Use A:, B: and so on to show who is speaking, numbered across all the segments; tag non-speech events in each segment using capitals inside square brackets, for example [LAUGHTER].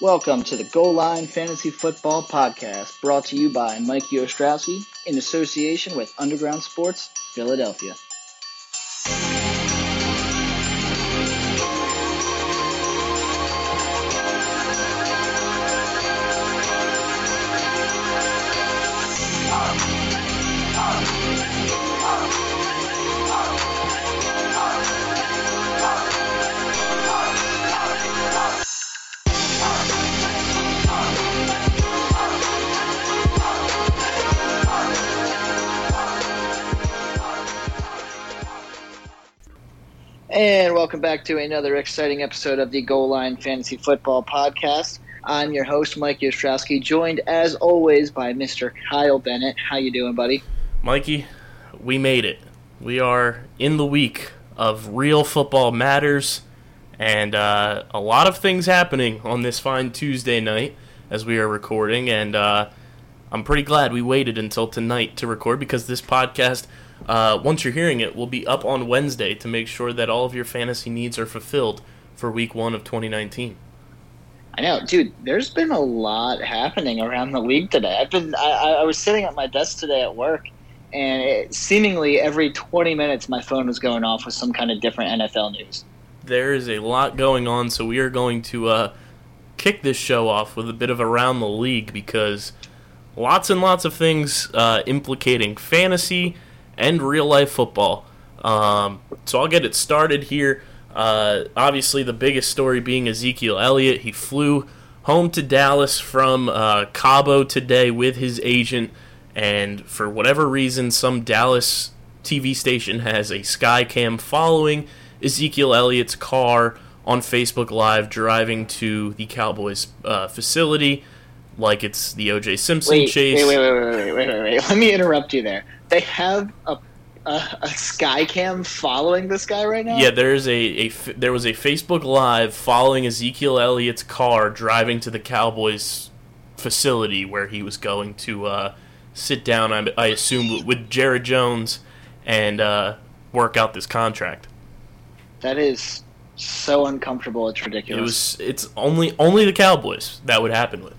A: Welcome to the Goal Line Fantasy Football Podcast, brought to you by Mike Ostrowski in association with Underground Sports Philadelphia. And welcome back to another exciting episode of the Goal Line Fantasy Football Podcast. I'm your host, Mike Ostrowski, joined as always by Mr. Kyle Bennett. How you doing, buddy?
B: Mikey, we made it. We are in the week of real football matters, and uh, a lot of things happening on this fine Tuesday night as we are recording. And uh, I'm pretty glad we waited until tonight to record because this podcast uh, once you're hearing it, will be up on Wednesday to make sure that all of your fantasy needs are fulfilled for week one of 2019.
A: I know, dude. There's been a lot happening around the league today. I've been, I, I was sitting at my desk today at work, and it, seemingly every 20 minutes, my phone was going off with some kind of different NFL news.
B: There is a lot going on, so we are going to uh, kick this show off with a bit of around the league because lots and lots of things uh, implicating fantasy and real life football. Um, so I'll get it started here. Uh, obviously, the biggest story being Ezekiel Elliott. He flew home to Dallas from uh, Cabo today with his agent, and for whatever reason, some Dallas TV station has a Skycam following Ezekiel Elliott's car on Facebook Live driving to the Cowboys uh, facility like it's the O.J. Simpson
A: wait,
B: chase.
A: Wait, wait, wait, wait, wait, wait, wait. [LAUGHS] Let me interrupt you there. They have a a, a Skycam following this guy right now.
B: Yeah, there's a, a there was a Facebook Live following Ezekiel Elliott's car driving to the Cowboys facility where he was going to uh, sit down. I, I assume with Jerry Jones and uh, work out this contract.
A: That is so uncomfortable. It's ridiculous.
B: It was. It's only only the Cowboys that would happen with.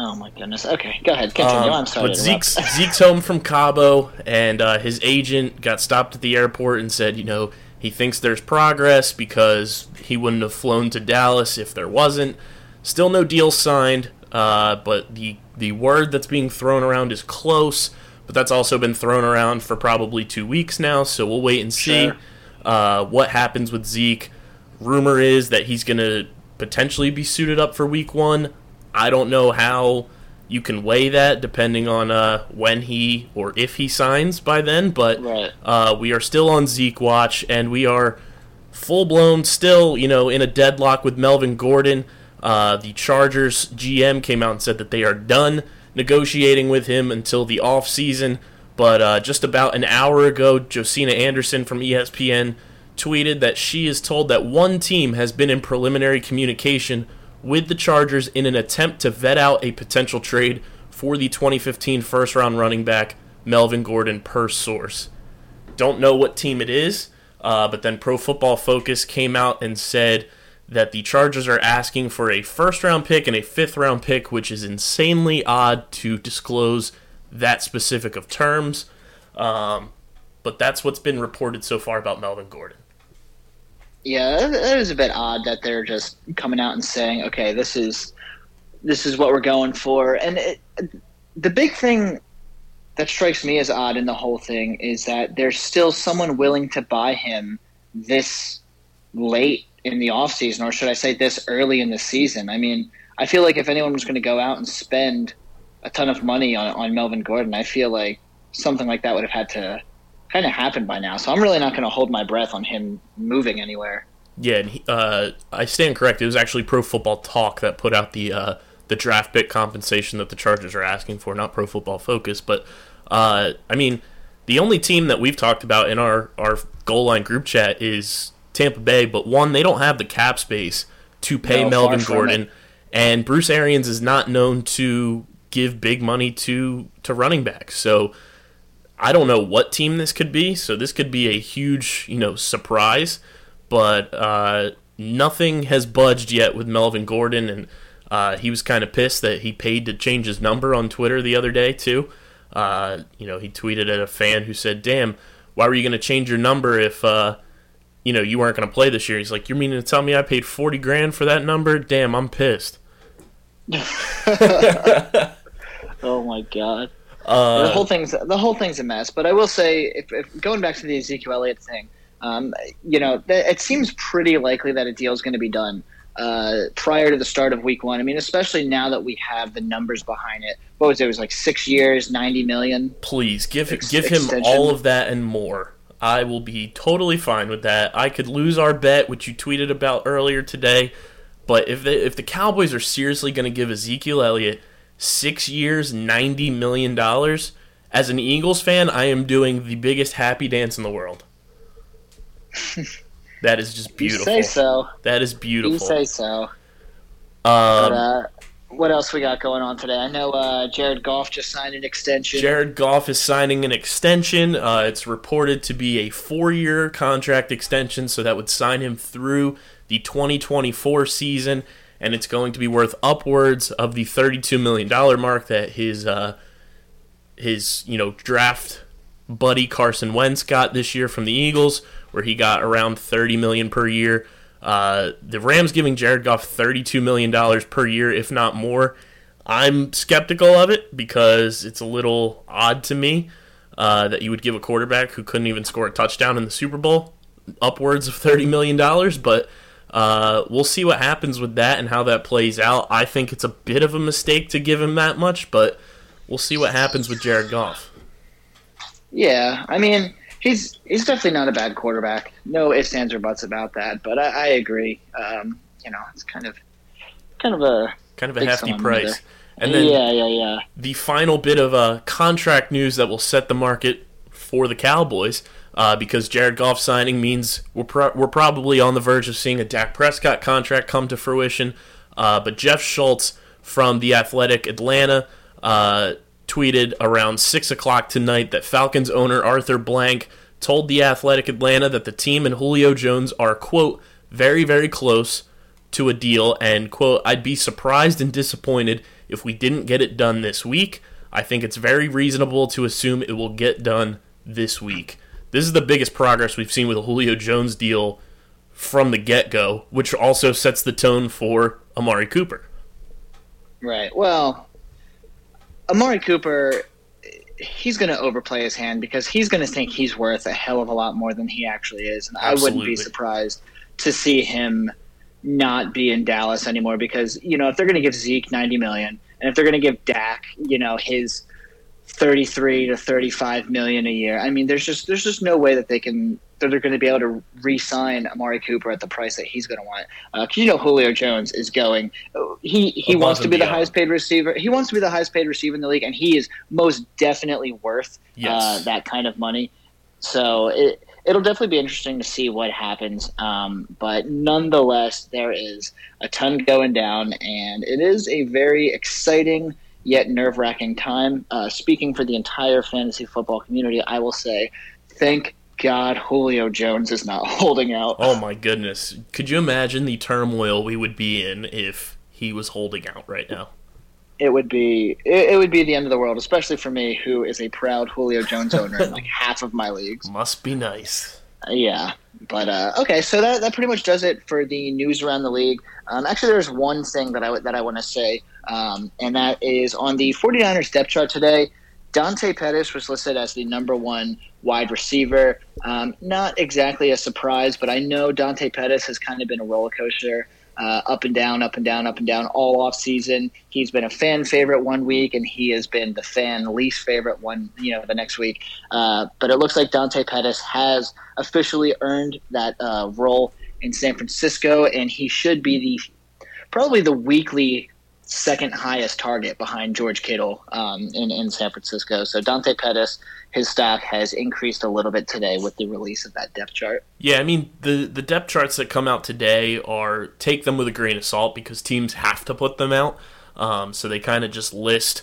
A: Oh my goodness. Okay, go ahead. Continue. Um, I'm sorry.
B: But Zeke's, Zeke's home from Cabo, and uh, his agent got stopped at the airport and said, you know, he thinks there's progress because he wouldn't have flown to Dallas if there wasn't. Still no deal signed, uh, but the the word that's being thrown around is close. But that's also been thrown around for probably two weeks now, so we'll wait and see
A: Sure.
B: uh, what happens with Zeke. Rumor is that he's going to potentially be suited up for Week One. I don't know how you can weigh that depending on uh, when he or if he signs by then, but
A: Right.
B: uh, we are still on Zeke watch and we are full blown still, you know, in a deadlock with Melvin Gordon. Uh, the Chargers GM came out and said that they are done negotiating with him until the off season. But uh, just about an hour ago, Josina Anderson from ESPN tweeted that she is told that one team has been in preliminary communication with the Chargers in an attempt to vet out a potential trade for the 2015 first round running back Melvin Gordon per source. Don't know what team it is, uh, but then Pro Football Focus came out and said that the Chargers are asking for a first round pick and a fifth round pick, which is insanely odd to disclose that specific of terms. Um, but that's what's been reported so far about Melvin Gordon.
A: Yeah, that- is a bit odd that they're just coming out and saying, "Okay, this is this is what we're going for." And it, the big thing that strikes me as odd in the whole thing is that there's still someone willing to buy him this late in the offseason, or should I say this early in the season. I mean, I feel like if anyone was going to go out and spend a ton of money on, on Melvin Gordon, I feel like something like that would have had to kind of happened by now. So I'm really not going to hold my breath on him moving anywhere.
B: Yeah, and he, uh, I stand correct. It was actually Pro Football Talk that put out the uh, the draft pick compensation that the Chargers are asking for, not Pro Football Focus. But uh, I mean, the only team that we've talked about in our our goal line group chat is Tampa Bay. But one, they don't have the cap space to pay
A: No,
B: Melvin Gordon, and Bruce Arians is not known to give big money to to running backs. So I don't know what team this could be. So this could be a huge, you know, surprise. But uh, nothing has budged yet with Melvin Gordon, and uh, he was kind of pissed that he paid to change his number on Twitter the other day too. Uh, you know, he tweeted at a fan who said, "Damn, why were you going to change your number if uh, you know you weren't going to play this year?" He's like, "You're meaning to tell me I paid forty grand for that number? Damn, I'm pissed." [LAUGHS] [LAUGHS]
A: oh my god.
B: Uh,
A: the whole thing's the whole thing's a mess. But I will say, if, if going back to the Ezekiel Elliott thing, um, you know, th- it seems pretty likely that a deal is going to be done uh, prior to the start of Week One. I mean, especially now that we have the numbers behind it. What was it? It was like six years, ninety million.
B: Please give
A: Ex-
B: give him
A: extension.
B: all of that and more. I will be totally fine with that. I could lose our bet, which you tweeted about earlier today. But if the if the Cowboys are seriously going to give Ezekiel Elliott six years, ninety million dollars, as an Eagles fan, I am doing the biggest happy dance in the world. [LAUGHS] that is just beautiful.
A: You say so.
B: That is beautiful.
A: You say so.
B: um,
A: But uh, what else we got going on today? I know uh, Jared Goff just signed an extension.
B: Jared Goff is signing an extension. Uh, it's reported to be a four year contract extension, so that would sign him through the 2024 season, and it's going to be worth upwards of the $32 million mark that his, uh, his you know, draft buddy Carson Wentz got this year from the Eagles, where he got around 30 million per year. Uh, the Rams giving Jared Goff $32 million per year, if not more. I'm skeptical of it because it's a little odd to me uh, that you would give a quarterback who couldn't even score a touchdown in the Super Bowl upwards of $30 million. But uh, we'll see what happens with that and how that plays out. I think it's a bit of a mistake to give him that much, but we'll see what happens with Jared Goff.
A: Yeah, I mean, he's he's definitely not a bad quarterback. No ifs, ands, or buts about that. But I, I agree. Um, you know, it's kind of kind of a
B: Kind of a hefty price.
A: there.
B: And then
A: yeah, yeah, yeah.
B: the final bit of uh, contract news that will set the market for the Cowboys, uh, because Jared Goff signing means we're pro- we're probably on the verge of seeing a Dak Prescott contract come to fruition. Uh, but Jeff Schultz from the Athletic Atlanta uh, tweeted around six o'clock tonight that Falcons owner Arthur Blank told the Athletic Atlanta that the team and Julio Jones are quote very very close to a deal and quote I'd be surprised and disappointed if we didn't get it done this week. I think it's very reasonable to assume it will get done this week. This is the biggest progress we've seen with the Julio Jones deal from the get-go, which also sets the tone for Amari Cooper.
A: Right. Well, Amari Cooper, he's going to overplay his hand because he's going to think he's worth a hell of a lot more than he actually is, and I wouldn't be surprised to see him not be in Dallas anymore because you know if they're going to give Zeke ninety million and if they're going to give Dak, you know his thirty-three to thirty-five million a year, I mean, there's just there's just no way that they can that they're going to be able to re-sign Amari Cooper at the price that he's going to want. Because you know Julio Jones is going. He he
B: Above
A: wants to be the highest paid receiver. He wants to be the highest paid receiver in the league, and he is most definitely worth
B: Yes.
A: uh, that kind of money. So it it'll definitely be interesting to see what happens. Um, but nonetheless, there is a ton going down, and it is a very exciting yet nerve wracking time. Uh, speaking for the entire fantasy football community, I will say, thank God Julio Jones is not [LAUGHS] holding out.
B: Oh my goodness. Could you imagine the turmoil we would be in if he was holding out right now?
A: It would be it, it would be the end of the world, especially for me, who is a proud Julio Jones owner in like [LAUGHS] half of my leagues.
B: Must be nice.
A: Yeah, but uh, okay, so that, that pretty much does it for the news around the league. Um, actually, there's one thing that I that I want to say, um, and that is on the 49ers depth chart today. Dante Pettis was listed as the number one wide receiver. Um, not exactly a surprise, but I know Dante Pettis has kind of been a roller coaster, uh, up and down, up and down, up and down all off season. He's been a fan favorite one week, and he has been the fan least favorite one, you know, the next week. Uh, but it looks like Dante Pettis has officially earned that uh, role in San Francisco, and he should be the probably the weekly second highest target behind George Kittle um, in in San Francisco. So Dante Pettis, his stock has increased a little bit today with the release of that depth chart.
B: Yeah, I mean the the depth charts that come out today are take them with a grain of salt because teams have to put them out. Um, so they kind of just list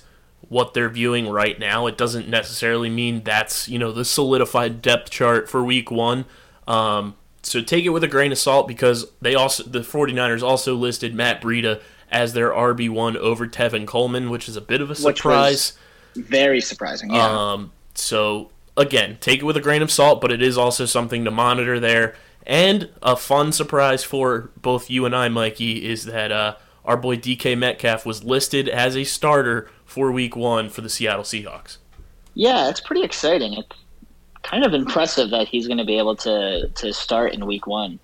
B: what they're viewing right now. It doesn't necessarily mean that's you know the solidified depth chart for week one. Um, so take it with a grain of salt because they also the 49ers also listed Matt Breida as their RB1 over Tevin Coleman, which is a bit of a surprise.
A: Very surprising. Yeah.
B: Um, so again, take it with a grain of salt, but it is also something to monitor there. And a fun surprise for both you and I, Mikey, is that uh, our boy DK Metcalf was listed as a starter for Week One for the Seattle Seahawks.
A: Yeah, it's pretty exciting. It's kind of impressive that he's going to be able to to start in Week One.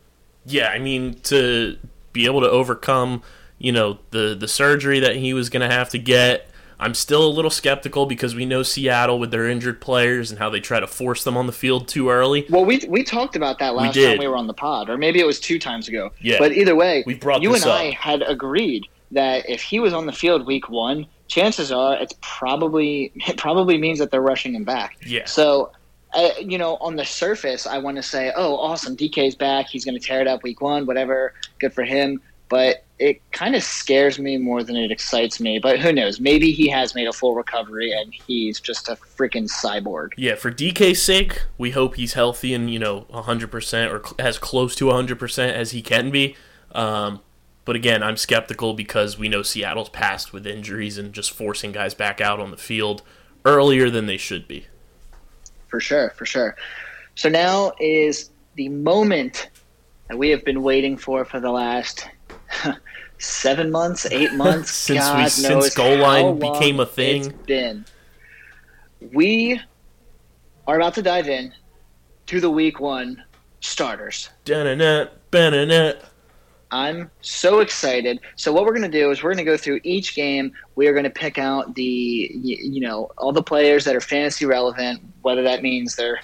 B: Yeah, I mean to be able to overcome, you know, the the surgery that he was going to have to get I'm still a little skeptical because we know Seattle with their injured players and how they try to force them on the field too early.
A: Well, we we talked about that last
B: We
A: time we were on the pod, or maybe it was two times ago.
B: Yeah.
A: But either way,
B: We've brought
A: you and I had agreed that if he was on the field week one, chances are it's probably it probably means that they're rushing him back.
B: Yeah.
A: So. Uh, you know, on the surface, I want to say, "Oh, awesome! DK's back. He's going to tear it up week one. Whatever, good for him." But it kind of scares me more than it excites me. But who knows? Maybe he has made a full recovery and he's just a freaking cyborg.
B: Yeah, for DK's sake, we hope he's healthy and, you know, 100% or cl- as close to 100% as he can be. Um, but again, I'm skeptical because we know Seattle's passed with injuries and just forcing guys back out on the field earlier than they should be.
A: For sure, for sure. So now is the moment that we have been waiting for for the last seven months, eight months, [LAUGHS]
B: Since we-
A: God
B: since
A: knows
B: goal line became a thing.
A: It's been. We are about to dive in to the week one starters.
B: Da-na-na, ba-na-na.
A: I'm so excited. So what we're going to do is we're going to go through each game. We are going to pick out the you know all the players that are fantasy relevant, whether that means their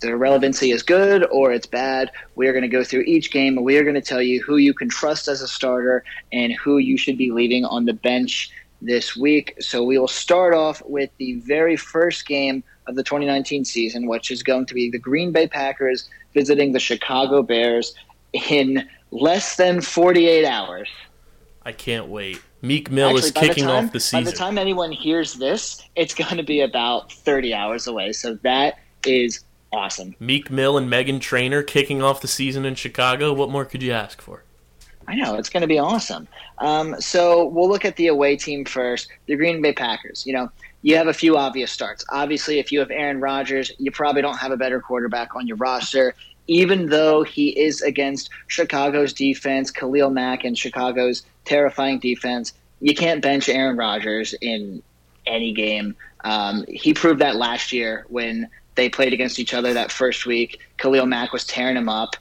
A: their relevancy is good or it's bad. We are going to go through each game and we are going to tell you who you can trust as a starter and who you should be leaving on the bench this week. So we will start off with the very first game of the 2019 season, which is going to be the Green Bay Packers visiting the Chicago Bears in less than 48 hours.
B: I can't wait. Meek Mill
A: Actually,
B: is
A: by the
B: kicking
A: time-
B: off the season.
A: By the time anyone hears this, it's going to be about 30 hours away. So that is awesome.
B: Meek Mill and Meghan Trainor kicking off the season in Chicago. What more could you ask for?
A: I know it's going to be awesome. Um, so we'll look at the away team first, the Green Bay Packers. You know, you have a few obvious starts. Obviously, if you have Aaron Rodgers, you probably don't have a better quarterback on your roster. Even though he is against Chicago's defense, Khalil Mack and Chicago's terrifying defense, you can't bench Aaron Rodgers in any game. Um, he proved that last year when they played against each other that first week. Khalil Mack was tearing him up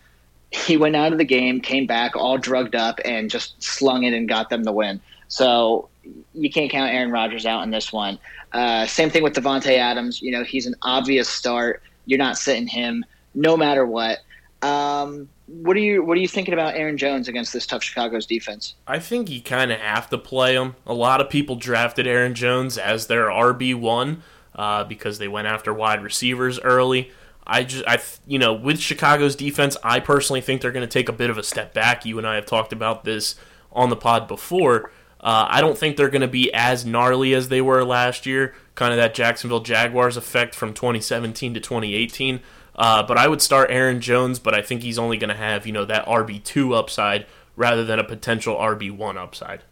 A: he went out of the game, came back all drugged up, and just slung it and got them the win. So you can't count Aaron Rodgers out in this one. Uh, same thing with Davante Adams. You know, he's an obvious start. You're not sitting him no matter what. Um, what are you What are you thinking about Aaron Jones against this tough Chicago's defense?
B: I think you kind of have to play him. A lot of people drafted Aaron Jones as their RB one uh, because they went after wide receivers early. I just, I, you know, with Chicago's defense, I personally think they're going to take a bit of a step back. You and I have talked about this on the pod before. Uh, I don't think they're going to be as gnarly as they were last year. Kind of that Jacksonville Jaguars effect from 2017 to 2018. Uh, but I would start Aaron Jones, but I think he's only going to have you know that RB two upside rather than a potential RB one upside.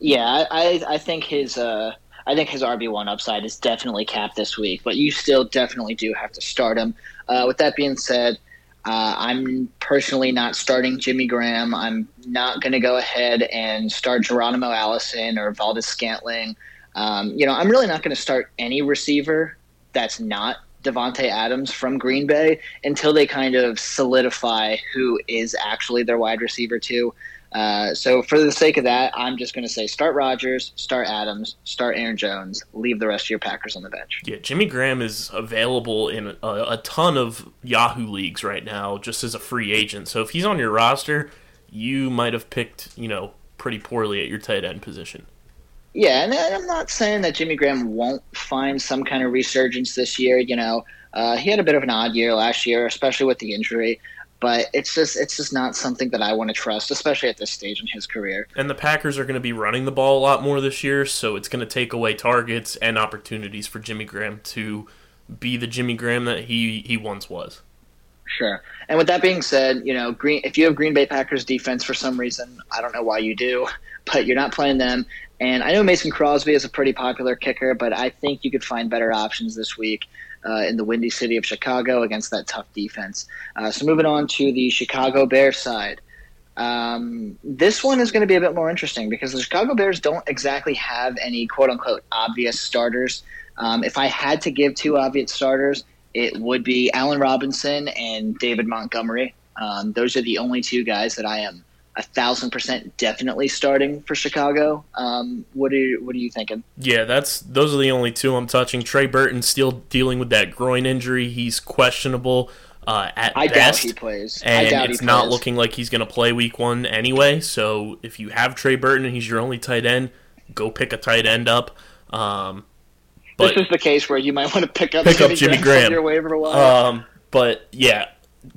A: Yeah, I, I, think his uh, I think his RB one upside is definitely capped this week, but you still definitely do have to start him. Uh, with that being said, uh, I'm personally not starting Jimmy Graham. I'm not going to go ahead and start Geronimo Allison or Valdes-Scantling. Um, you know, I'm really not going to start any receiver that's not Davante Adams from Green Bay until they kind of solidify who is actually their wide receiver too. Uh, so for the sake of that, I'm just going to say start Rodgers, start Adams, start Aaron Jones, leave the rest of your Packers on the bench.
B: Yeah, Jimmy Graham is available in a, a ton of Yahoo leagues right now, just as a free agent. So if he's on your roster, you might have picked, you know, pretty poorly at your tight end position.
A: Yeah, and I'm not saying that Jimmy Graham won't find some kind of resurgence this year. You know, uh, he had a bit of an odd year last year, especially with the injury. But it's just it's just not something that I want to trust, especially at this stage in his career.
B: And the Packers are going to be running the ball a lot more this year, so it's going to take away targets and opportunities for Jimmy Graham to be the Jimmy Graham that he, he once was.
A: Sure. And with that being said, you know, Green if you have Green Bay Packers defense for some reason, I don't know why you do, [LAUGHS] but you're not playing them. And I know Mason Crosby is a pretty popular kicker, but I think you could find better options this week uh, in the windy city of Chicago against that tough defense. Uh, so moving on to the Chicago Bears side. Um, this one is going to be a bit more interesting because the Chicago Bears don't exactly have any quote unquote obvious starters. Um, if I had to give two obvious starters, it would be Allen Robinson and David Montgomery. Um, those are the only two guys that I am a thousand percent definitely starting for Chicago. Um, what are you, what are you thinking?
B: Yeah, that's those are the only two I'm touching. Trey Burton still dealing with that groin injury. He's questionable uh, at
A: I
B: best,
A: doubt he plays.
B: and
A: I doubt
B: it's
A: he
B: not
A: plays.
B: looking like he's going to play Week One anyway. So if you have Trey Burton and he's your only tight end, go pick a tight end up. Um, but
A: this is the case where you might [LAUGHS] want to pick up
B: Pick up
A: Jimmy,
B: Jimmy
A: Graham,
B: Graham.
A: your waiver wire.
B: Um, but yeah,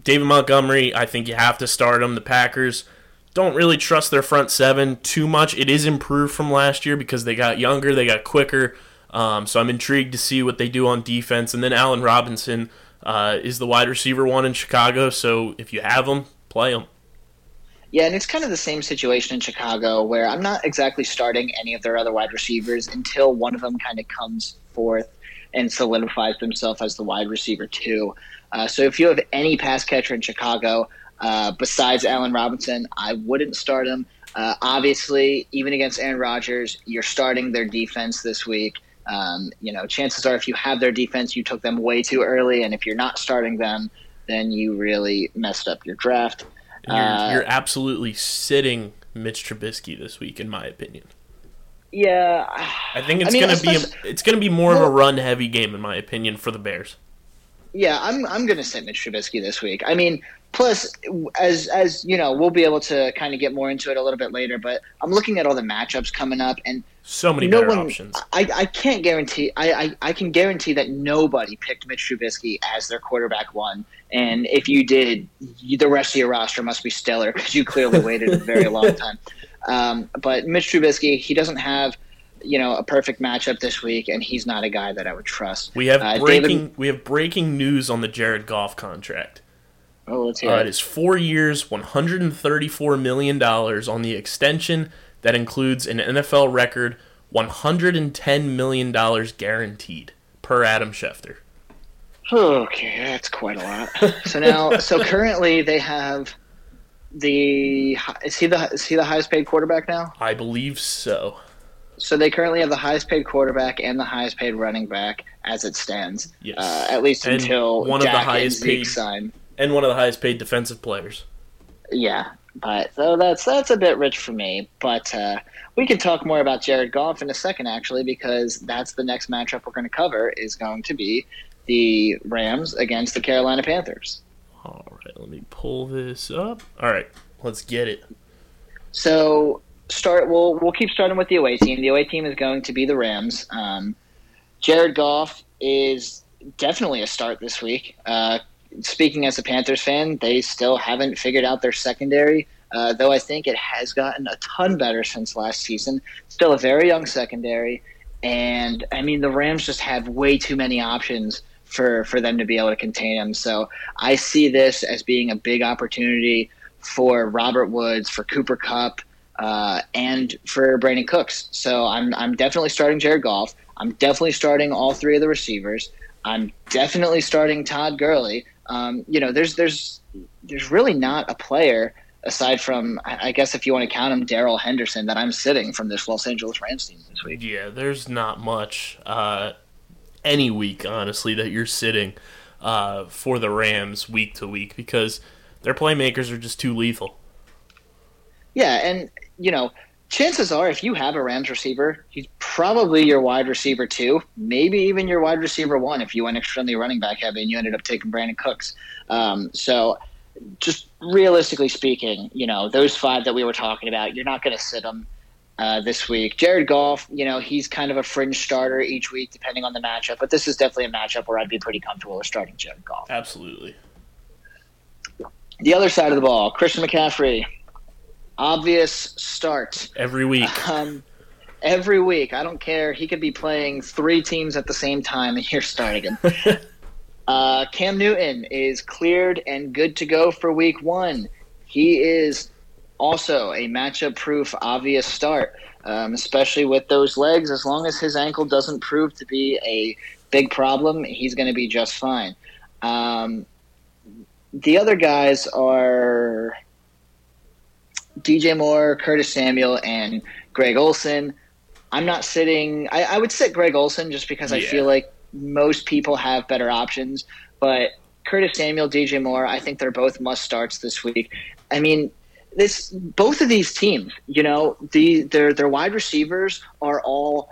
B: David Montgomery, I think you have to start him. The Packers don't really trust their front seven too much. It is improved from last year because they got younger, they got quicker. Um, so I'm intrigued to see what they do on defense. And then Allen Robinson uh, is the wide receiver one in Chicago. So if you have him, play him.
A: Yeah, and it's kind of the same situation in Chicago where I'm not exactly starting any of their other wide receivers until one of them kind of comes forth and solidifies themselves as the wide receiver too. Uh, so if you have any pass catcher in Chicago uh, besides Allen Robinson, I wouldn't start him. Uh, obviously, even against Aaron Rodgers, you're starting their defense this week. Um, you know, chances are if you have their defense, you took them way too early, and if you're not starting them, then you really messed up your draft.
B: You're,
A: Uh,
B: you're absolutely sitting Mitch Trubisky this week, in my opinion.
A: Yeah,
B: I think it's
A: I mean,
B: gonna be it's gonna be more of a run heavy game, in my opinion, for the Bears.
A: Yeah, I'm I'm going to sit Mitch Trubisky this week. I mean, plus as as you know, we'll be able to kind of get more into it a little bit later. But I'm looking at all the matchups coming up, and
B: So many
A: no
B: better
A: one.
B: options.
A: I, I can't guarantee. I, I I can guarantee that nobody picked Mitch Trubisky as their quarterback one. And if you did, you, the rest of your roster must be stellar because you clearly waited a very long [LAUGHS] time. Um, but Mitch Trubisky, he doesn't have. You know, a perfect matchup this week, and he's not a guy that I would trust.
B: We have
A: Uh,
B: breaking
A: David-
B: we have breaking news on the Jared Goff contract.
A: Oh, let's hear
B: Uh,
A: it.
B: it is four years, one hundred and thirty-four million dollars on the extension that includes an NFL record one hundred and ten million dollars guaranteed per Adam Schefter.
A: Okay, that's quite a lot. So now, [LAUGHS] so currently they have the is he the is he the highest paid quarterback now?
B: I believe so.
A: So they currently have the highest paid quarterback and the highest paid running back as it stands.
B: Yes.
A: Uh, at least
B: And
A: until
B: one of the highest paid-
A: sign.
B: And one of the highest paid defensive players.
A: Yeah, but so that's that's a bit rich for me. But uh, we can talk more about Jared Goff in a second, actually, because that's the next matchup we're going to cover is going to be the Rams against the Carolina Panthers.
B: All right, let me pull this up. All right, let's get it.
A: So start. We'll we'll keep starting with the away team. The away team is going to be the Rams. Um, Jared Goff is definitely a start this week. Uh, speaking as a Panthers fan, they still haven't figured out their secondary. Uh, though I think it has gotten a ton better since last season. Still a very young secondary, and I mean the Rams just have way too many options for for them to be able to contain them. So I see this as being a big opportunity for Robert Woods, for Cooper Kupp, uh, and for Brandin Cooks. So I'm I'm definitely starting Jared Goff. I'm definitely starting all three of the receivers. I'm definitely starting Todd Gurley. Um, you know, there's there's there's really not a player aside from I guess if you want to count him, Darrell Henderson, that I'm sitting from this Los Angeles Rams team this week.
B: Yeah, there's not much uh, any week, honestly, that you're sitting uh, for the Rams week to week because their playmakers are just too lethal.
A: Yeah, and you know, chances are if you have a Rams receiver, he's probably your wide receiver two, maybe even your wide receiver one if you went extremely running back heavy and you ended up taking Brandin Cooks. Um, so, just realistically speaking, you know, those five that we were talking about, you're not going to sit them. Uh, this week, Jared Goff, you know, he's kind of a fringe starter each week depending on the matchup, but this is definitely a matchup where I'd be pretty comfortable with starting Jared Goff.
B: Absolutely.
A: The other side of the ball, Christian McCaffrey, obvious start.
B: Every week.
A: Um, every week, I don't care. He could be playing three teams at the same time, and you're starting him. [LAUGHS] Uh, Cam Newton is cleared and good to go for week one. He is also a matchup proof, obvious start, um, especially with those legs. As long as his ankle doesn't prove to be a big problem, he's going to be just fine. Um, the other guys are DJ Moore, Curtis Samuel, and Greg Olsen. I'm not sitting. I, I would sit Greg Olsen just because I feel like most people have better options. But Curtis Samuel, DJ Moore, I think they're both must starts this week. I mean, this both of these teams, you know, the their their wide receivers are all,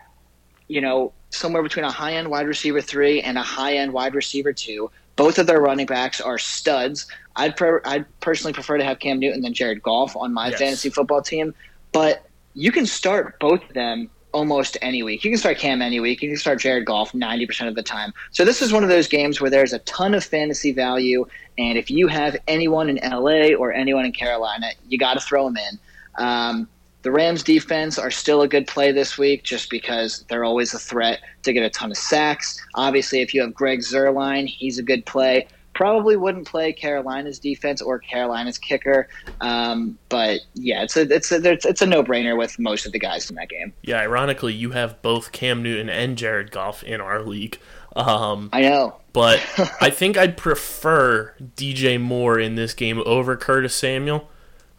A: you know, somewhere between a high end wide receiver three and a high end wide receiver two. Both of their running backs are studs. I'd per, I'd personally prefer to have Cam Newton than Jared Goff on my
B: Yes.
A: fantasy football team, but you can start both of them almost any week. You can start Cam any week. You can start Jared Goff 90% of the time. So this is one of those games where there's a ton of fantasy value, and if you have anyone in LA or anyone in Carolina, you got to throw them in. Um, the Rams defense are still a good play this week just because they're always a threat to get a ton of sacks. Obviously, if you have Greg Zuerlein, he's a good play. Probably wouldn't play Carolina's defense or Carolina's kicker, um, but yeah, it's a it's a it's a no brainer with most of the guys in that game.
B: Yeah, ironically, you have both Cam Newton and Jared Goff in our league. Um,
A: I know.
B: but [LAUGHS] I think I'd prefer DJ Moore in this game over Curtis Samuel.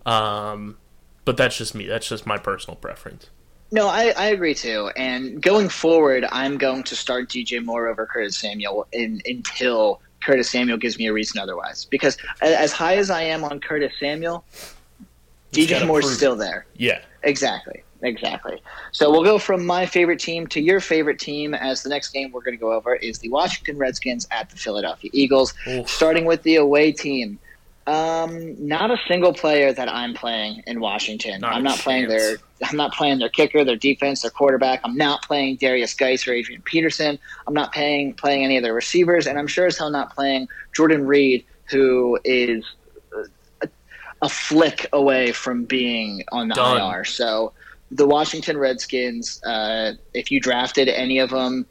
B: Um, but that's just me. That's just my personal preference.
A: No, I, I agree too. And going forward, I'm going to start DJ Moore over Curtis Samuel in, until Curtis Samuel gives me a reason otherwise. Because as high as I am on Curtis Samuel,
B: He's
A: DJ Moore's
B: prove
A: still there.
B: Yeah.
A: Exactly. Exactly. So we'll go from my favorite team to your favorite team as the next game we're going to go over is the Washington Redskins at the Philadelphia Eagles.
B: Oof.
A: Starting with the away team. Um, not a single player that I'm playing in Washington.
B: Not
A: I'm not playing their I'm not playing their kicker, their defense, their quarterback. I'm not playing Derrius Guice or Adrian Peterson. I'm not playing playing any of their receivers, and I'm sure as hell not playing Jordan Reed, who is a, a flick away from being on the
B: Done.
A: IR. So the Washington Redskins, uh, if you drafted any of them,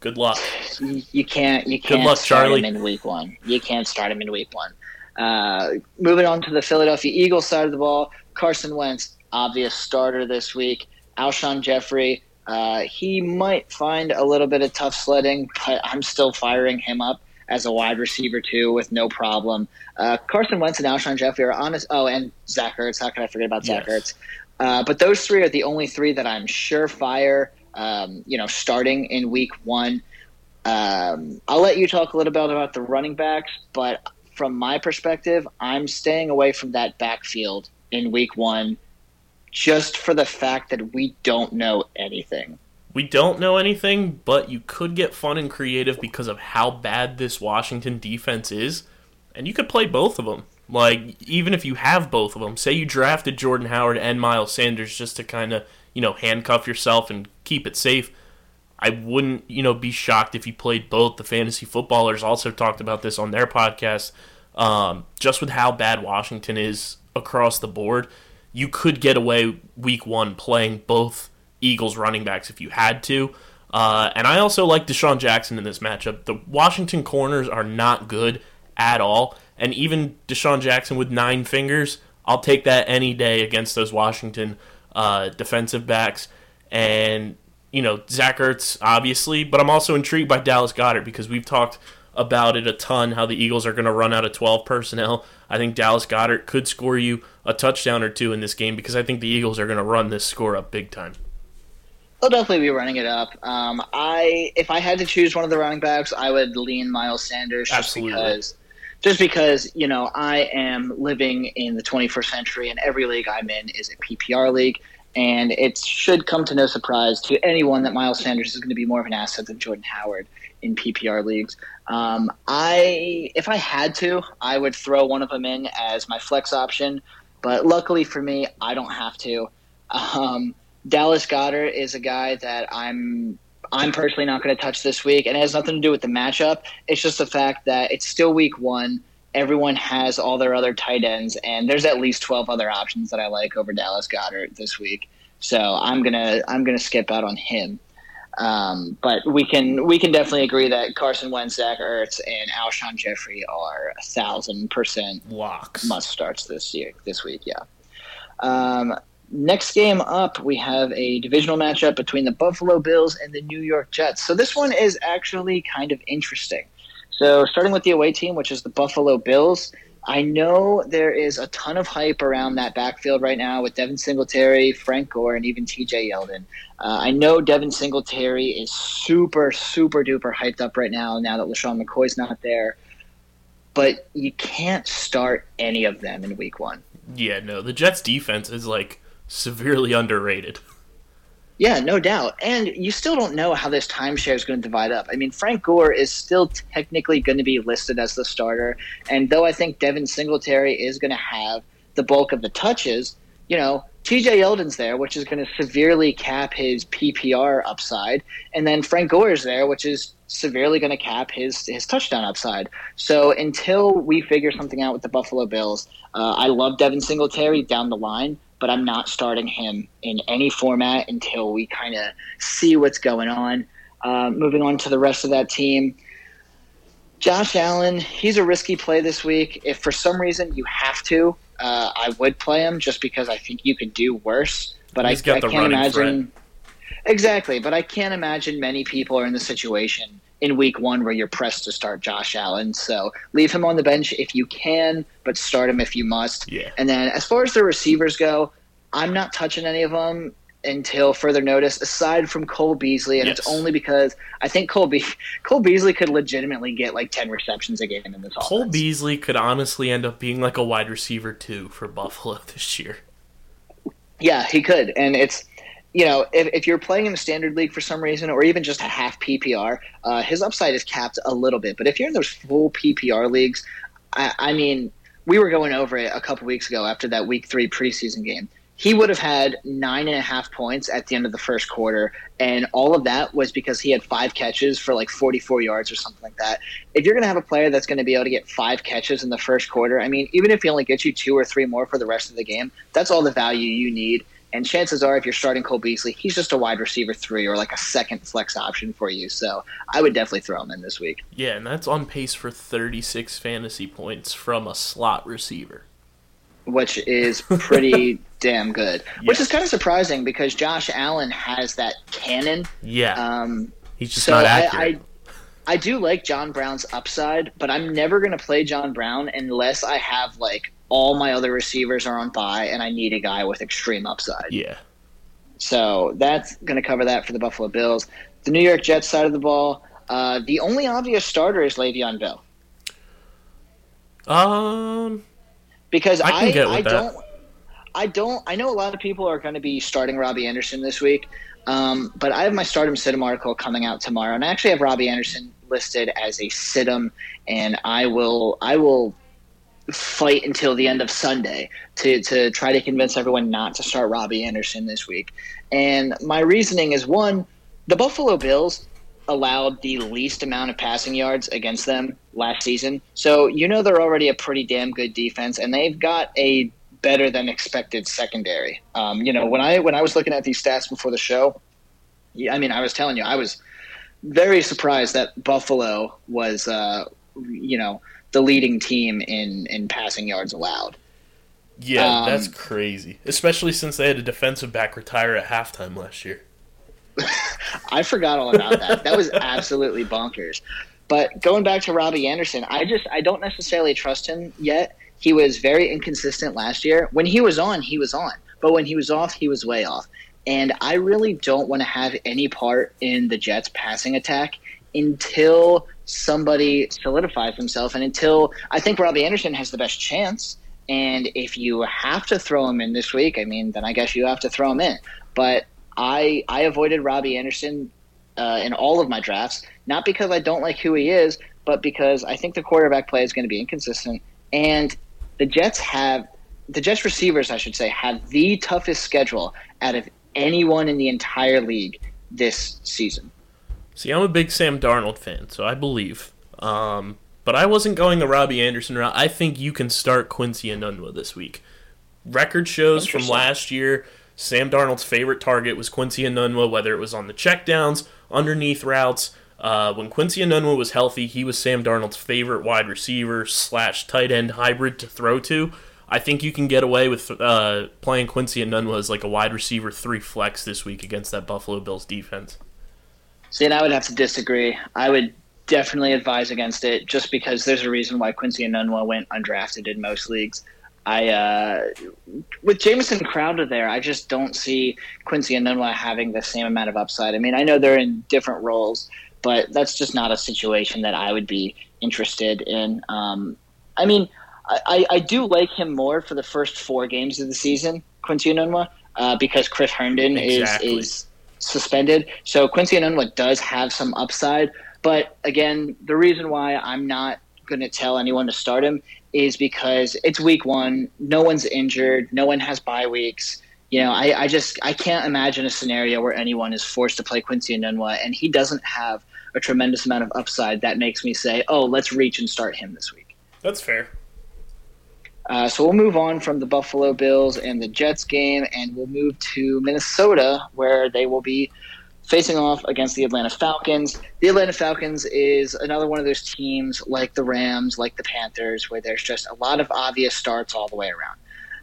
B: Good luck.
A: you, you can't you can't
B: luck,
A: start
B: Charlie.
A: him in week one. You can't start him in week one. Uh, moving on to the Philadelphia Eagles side of the ball, Carson Wentz, obvious starter this week. Alshon Jeffery, uh, he might find a little bit of tough sledding, but I'm still firing him up as a wide receiver too with no problem. Uh, Carson Wentz and Alshon Jeffery are honest. Oh, and Zach Ertz. How can I forget about Zach
B: Yes.
A: Ertz? Uh, but those three are the only three that I'm surefire, um, you know, starting in week one. Um, I'll let you talk a little bit about the running backs, but from my perspective, I'm staying away from that backfield in week one just for the fact that we don't know anything.
B: We don't know anything, but you could get fun and creative because of how bad this Washington defense is, and you could play both of them. Like even if you have both of them, say you drafted Jordan Howard and Miles Sanders just to kind of you know handcuff yourself and keep it safe. I wouldn't you know be shocked if he played both. The fantasy footballers also talked about this on their podcast. Um, just with how bad Washington is across the board, you could get away week one playing both Eagles running backs if you had to. Uh, and I also like DeSean Jackson in this matchup. The Washington corners are not good at all. And even DeSean Jackson with nine fingers, I'll take that any day against those Washington uh, defensive backs. And, you know, Zach Ertz, obviously, but I'm also intrigued by Dallas Goedert because we've talked about it a ton how the Eagles are going to run out of 12 personnel. I think Dallas Goedert could score you a touchdown or two in this game because I think the Eagles are going to run this score up big time.
A: They'll definitely be running it up. Um, I if I had to choose one of the running backs, I would lean Miles Sanders just
B: Absolutely.
A: because just because you know I am living in the 21st century and every league I'm in is a PPR league, and it should come to no surprise to anyone that Miles Sanders is going to be more of an asset than Jordan Howard in PPR leagues. Um, I if I had to, I would throw one of them in as my flex option, but luckily for me, I don't have to. Um, Dallas Goedert is a guy that I'm I'm personally not going to touch this week, and it has nothing to do with the matchup. It's just the fact that it's still week one. Everyone has all their other tight ends, and there's at least twelve other options that I like over Dallas Goedert this week. So I'm gonna I'm gonna skip out on him. Um, but we can we can definitely agree that Carson Wentz, Zach Ertz, and Alshon Jeffery are a thousand percent
B: locks
A: must starts this year this week. Yeah. Um, next game up, we have a divisional matchup between the Buffalo Bills and the New York Jets. So this one is actually kind of interesting. So starting with the away team, which is the Buffalo Bills. I know there is a ton of hype around that backfield right now with Devin Singletary, Frank Gore, and even TJ Yeldon. Uh, I know Devin Singletary is super, super duper hyped up right now, now that LeSean McCoy's not there. But you can't start any of them in week one.
B: Yeah, no, the Jets defense is like severely underrated. [LAUGHS]
A: Yeah, no doubt. And you still don't know how this timeshare is going to divide up. I mean, Frank Gore is still technically going to be listed as the starter. And though I think Devin Singletary is going to have the bulk of the touches, you know, TJ Yeldon's there, which is going to severely cap his PPR upside. And then Frank Gore is there, which is severely going to cap his, his touchdown upside. So until we figure something out with the Buffalo Bills, uh, I love Devin Singletary down the line but I'm not starting him in any format until we kind of see what's going on. Uh, moving on to the rest of that team. Josh Allen, he's a risky play this week. If for some reason you have to, uh, I would play him just because I think you could do worse. But I, I, can't imagine. Exactly, but I can't imagine many people are in the situation in week one where you're pressed to start Josh Allen. So leave him on the bench if you can, but start him if you must.
B: Yeah.
A: And then as far as the receivers go, I'm not touching any of them until further notice, aside from Cole Beasley, and yes. it's only because I think Cole Be- [LAUGHS] Cole Beasley could legitimately get like ten receptions a game in this.
B: Cole
A: offense.
B: Beasley could honestly end up being like a wide receiver too for Buffalo [LAUGHS] this year.
A: Yeah, he could, and it's you know, if, if you're playing in a standard league for some reason, or even just a half PPR, uh, his upside is capped a little bit. But if you're in those full PPR leagues, I, I mean, we were going over it a couple weeks ago after that week three preseason game. He would have had nine and a half points at the end of the first quarter, and all of that was because he had five catches for like 44 yards or something like that. If you're going to have a player that's going to be able to get five catches in the first quarter, I mean, even if he only gets you two or three more for the rest of the game, that's all the value you need and chances are, if you're starting Cole Beasley, he's just a wide receiver three or like a second flex option for you. So I would definitely throw him in this week.
B: Yeah, and that's on pace for 36 fantasy points from a slot receiver.
A: Which is pretty [LAUGHS] damn good. Yes. Which is kind of surprising because Josh Allen has that cannon.
B: Yeah.
A: Um,
B: he's just so not
A: accurate. I, I, I do like John Brown's upside, but I'm never going to play John Brown unless I have like all my other receivers are on bye, and I need a guy with extreme upside.
B: Yeah.
A: So that's going to cover that for the Buffalo Bills. The New York Jets side of the ball, uh, the only obvious starter is Le'Veon Bell.
B: Um,
A: because I, I, I don't, I don't, I know a lot of people are going to be starting Robbie Anderson this week, um, but I have my stardom situm article coming out tomorrow, and I actually have Robbie Anderson listed as a situm, and I will, I will fight until the end of Sunday to, to try to convince everyone not to start Robbie Anderson this week. And my reasoning is one, the Buffalo Bills allowed the least amount of passing yards against them last season. So you know they're already a pretty damn good defense, and they've got a better than expected secondary. Um, you know, when I when I was looking at these stats before the show, I mean, I was telling you, I was very surprised that Buffalo was, uh, you know, the leading team in in passing yards allowed.
B: Yeah, um, that's crazy. Especially since they had a defensive back retire at halftime last year. [LAUGHS]
A: I forgot all about that. That was absolutely bonkers. But going back to Robbie Anderson, I just I don't necessarily trust him yet. He was very inconsistent last year. When he was on, he was on. But when he was off, he was way off. And I really don't want to have any part in the Jets passing attack until somebody solidifies himself and until I think Robbie Anderson has the best chance. And if you have to throw him in this week, I mean, then I guess you have to throw him in. But I I avoided Robbie Anderson uh, in all of my drafts, not because I don't like who he is, but because I think the quarterback play is going to be inconsistent. And the Jets have the Jets receivers, I should say, have the toughest schedule out of anyone in the entire league this season.
B: See, I'm a big Sam Darnold fan, so I believe. Um, but I wasn't going the Robbie Anderson route. I think you can start Quincy Enunwa this week. Record shows from last year, Sam Darnold's favorite target was Quincy Enunwa, whether it was on the checkdowns underneath routes. Uh, when Quincy Enunwa was healthy, he was Sam Darnold's favorite wide receiver slash tight end hybrid to throw to. I think you can get away with uh, playing Quincy Enunwa as like a wide receiver three flex this week against that Buffalo Bills defense.
A: See, and I would have to disagree. I would definitely advise against it just because there's a reason why Quincy Enunwa went undrafted in most leagues. I uh, with Jamison Crowder there, I just don't see Quincy Enunwa having the same amount of upside. I mean, I know they're in different roles, but that's just not a situation that I would be interested in. Um, I mean, I, I do like him more for the first four games of the season, Quincy Enunwa, uh, because Chris Herndon exactly. is is suspended. So Quincy Enunwa does have some upside, but again, the reason why I'm not going to tell anyone to start him is because it's week one. No one's injured. No one has bye weeks. You know, I, I just I can't imagine a scenario where anyone is forced to play Quincy Enunwa, and he doesn't have a tremendous amount of upside that makes me say, oh, let's reach and start him this week.
B: That's fair.
A: Uh, so we'll move on from the Buffalo Bills and the Jets game, and we'll move to Minnesota, where they will be facing off against the Atlanta Falcons. The Atlanta Falcons is another one of those teams like the Rams, like the Panthers, where there's just a lot of obvious starts all the way around.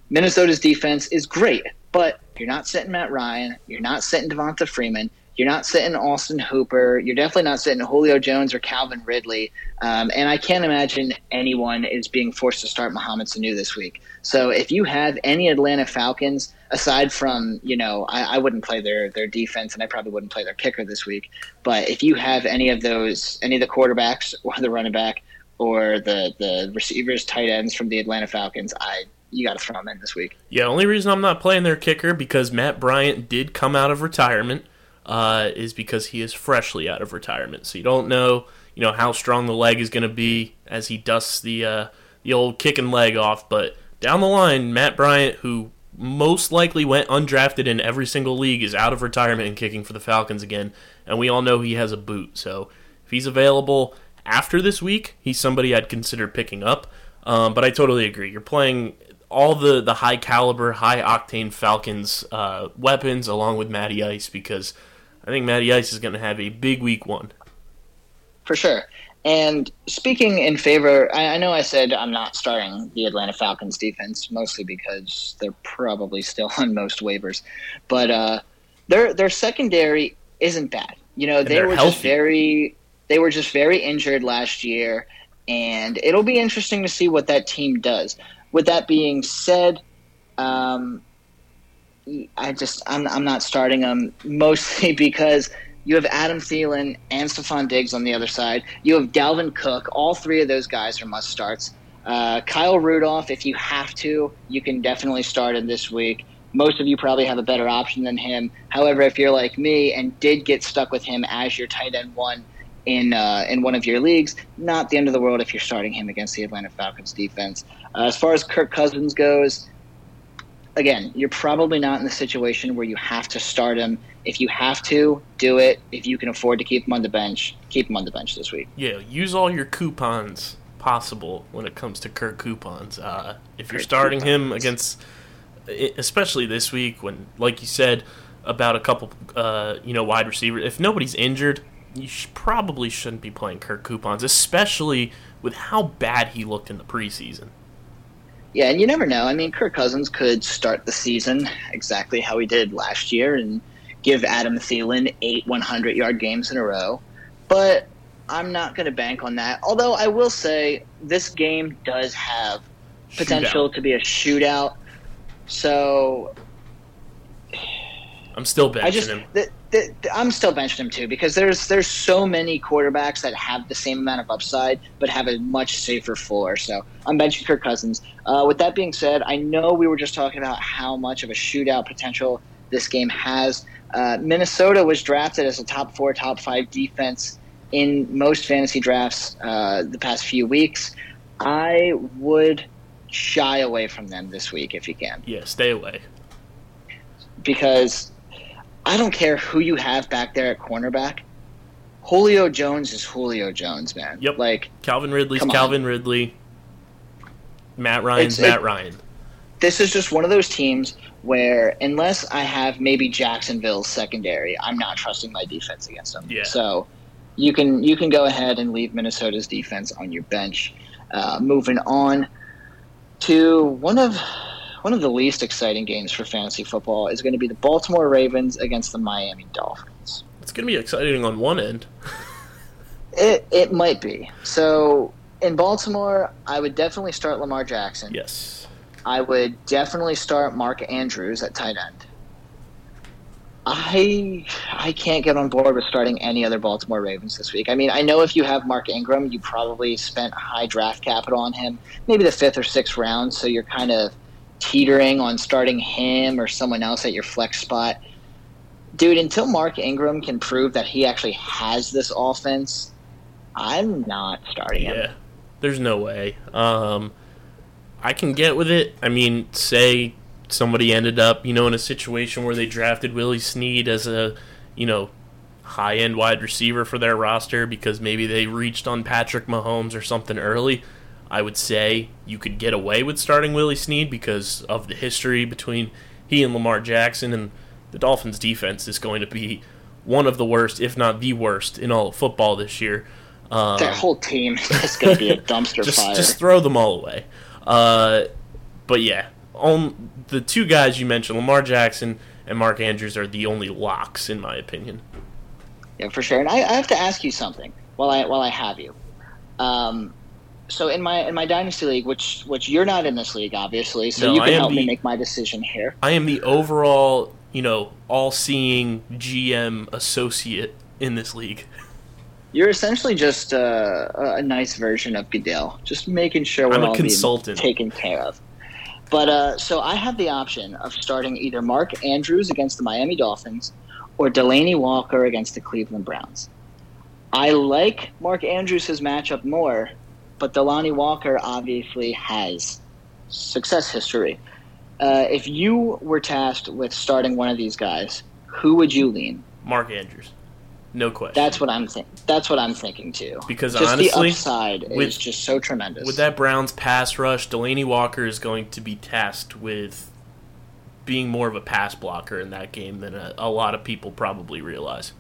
A: Minnesota's defense is great, but you're not sitting Matt Ryan, you're not sitting Devonta Freeman, you're not sitting Austin Hooper. You're definitely not sitting Julio Jones or Calvin Ridley. Um, and I can't imagine anyone is being forced to start Mohamed Sanu this week. So if you have any Atlanta Falcons, aside from, you know, I, I wouldn't play their, their defense and I probably wouldn't play their kicker this week. But if you have any of those, any of the quarterbacks or the running back or the, the receivers, tight ends from the Atlanta Falcons, I you got to throw them in this week.
B: Yeah, only reason I'm not playing their kicker because Matt Bryant did come out of retirement uh, is because he is freshly out of retirement. So you don't know, you know, how strong the leg is going to be as he dusts the uh, the old kicking leg off. But down the line, Matt Bryant, who most likely went undrafted in every single league, is out of retirement and kicking for the Falcons again. And we all know he has a boot. So if he's available after this week, he's somebody I'd consider picking up. Um, but I totally agree. You're playing all the, the high caliber, high octane Falcons uh, weapons along with Matty Ice because I think Matty Ice is going to have a big week one.
A: For sure. And speaking in favor, I, I, know I said I'm not starting the Atlanta Falcons defense, mostly because they're probably still [LAUGHS] on most waivers. But uh, their their secondary isn't bad. You know, they were healthy. just very they were just very injured last year, and it'll be interesting to see what that team does. With that being said, um, I just I'm I'm not starting them mostly [LAUGHS] because you have Adam Thielen and Stefon Diggs on the other side. You have Dalvin Cook. All three of those guys are must starts. Uh, Kyle Rudolph, if you have to, you can definitely start him this week. Most of you probably have a better option than him. However, if you're like me and did get stuck with him as your tight end one in uh, in one of your leagues, not the end of the world if you're starting him against the Atlanta Falcons defense. Uh, as far as Kirk Cousins goes, again, you're probably not in the situation where you have to start him. If you have to, do it. If you can afford to keep him on the bench, keep him on the bench this week.
B: Yeah, use all your coupons possible when it comes to Kirk coupons. Uh, if you're starting coupons. him against, especially this week, when, like you said, about a couple, uh, you know, wide receivers. If nobody's injured, you probably shouldn't be playing Kirk coupons, especially with how bad he looked in the preseason.
A: Yeah, and you never know. I mean, Kirk Cousins could start the season exactly how he did last year and give Adam Thielen eight 100 yard games in a row. But I'm not going to bank on that. Although I will say this game does have potential shootout. to be a shootout. So
B: I'm still benching I just, him.
A: The, the, I'm still benching him too because there's there's so many quarterbacks that have the same amount of upside but have a much safer floor. So I'm benching Kirk Cousins. Uh, with that being said, I know we were just talking about how much of a shootout potential this game has. Uh, Minnesota was drafted as a top four, top five defense in most fantasy drafts uh, the past few weeks. I would shy away from them this week if you can.
B: Yeah, stay away.
A: Because I don't care who you have back there at cornerback. Julio Jones is Julio Jones, man.
B: Yep.
A: Like
B: Calvin Ridley's Calvin on. Ridley. Matt Ryan's it's, Matt it, Ryan.
A: this is just one of those teams where unless I have maybe Jacksonville's secondary, I'm not trusting my defense against them.
B: Yeah.
A: So you can you can go ahead and leave Minnesota's defense on your bench. Uh, moving on to one of one of the least exciting games for fantasy football is going to be the Baltimore Ravens against the Miami Dolphins.
B: It's going to be exciting on one end.
A: It it might be. So in Baltimore, I would definitely start Lamar Jackson.
B: Yes.
A: I would definitely start Mark Andrews at tight end. I I can't get on board with starting any other Baltimore Ravens this week. I mean, I know if you have Mark Ingram, you probably spent high draft capital on him, maybe the fifth or sixth round, so you're kind of teetering on starting him or someone else at your flex spot. Dude, until Mark Ingram can prove that he actually has this offense, I'm not starting him.
B: Yeah. There's no way. Um, I can get with it. I mean, say somebody ended up, you know, in a situation where they drafted Willie Snead as a, you know, high end wide receiver for their roster because maybe they reached on Patrick Mahomes or something early. I would say you could get away with starting Willie Snead because of the history between he and Lamar Jackson, and the Dolphins' defense is going to be one of the worst, if not the worst, in all of football this year. Um,
A: That whole team [LAUGHS] is going to be a dumpster [LAUGHS]
B: just
A: fire.
B: just throw them all away. Uh, but yeah, on the two guys you mentioned, Lamar Jackson and Mark Andrews, are the only locks in my opinion.
A: Yeah, for sure. And I, I have to ask you something while I while I have you. Um, so in my in my dynasty league, which which you're not in this league, obviously, so
B: No,
A: you can help me make my decision here.
B: I am the overall, you know, all-seeing GM associate in this league.
A: You're essentially just uh, a nice version of Goodell, just making sure we're
B: I'm a
A: all being
B: consultant.
A: taken care of. But uh, so I have the option of starting either Mark Andrews against the Miami Dolphins or Delanie Walker against the Cleveland Browns. I like Mark Andrews' matchup more, but Delanie Walker obviously has success history. Uh, if you were tasked with starting one of these guys, who would you lean?
B: Mark Andrews, no question.
A: That's what I'm think. That's what I'm thinking too.
B: Because
A: just
B: honestly,
A: the upside
B: with-
A: is just so tremendous.
B: with that Browns pass rush, Delanie Walker is going to be tasked with being more of a pass blocker in that game than a, a lot of people probably realize.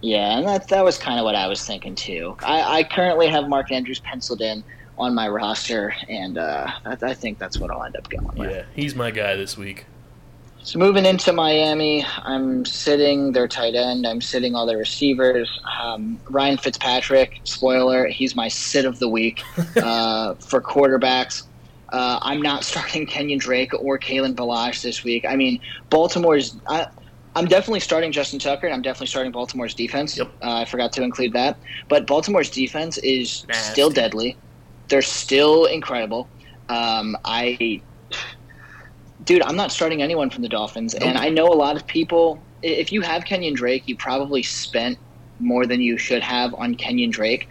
A: Yeah, and that that was kind of what I was thinking too. I, I currently have Mark Andrews penciled in on my roster, and uh, I, I think that's what I'll end up going with.
B: Yeah, he's my guy this week.
A: So moving into Miami, I'm sitting their tight end. I'm sitting all their receivers. Um, Ryan Fitzpatrick, spoiler, he's my sit of the week [LAUGHS] uh, for quarterbacks. Uh, I'm not starting Kenyon Drake or Kalen Ballage this week. I mean, Baltimore's. I, I'm definitely starting Justin Tucker, and I'm definitely starting Baltimore's defense.
B: Yep.
A: Uh, I forgot to include that, but Baltimore's defense is
B: Nasty.
A: still deadly. They're still incredible. Um, I dude, I'm not starting anyone from the Dolphins, and I know a lot of people. If you have Kenyon Drake, you probably spent more than you should have on Kenyon Drake.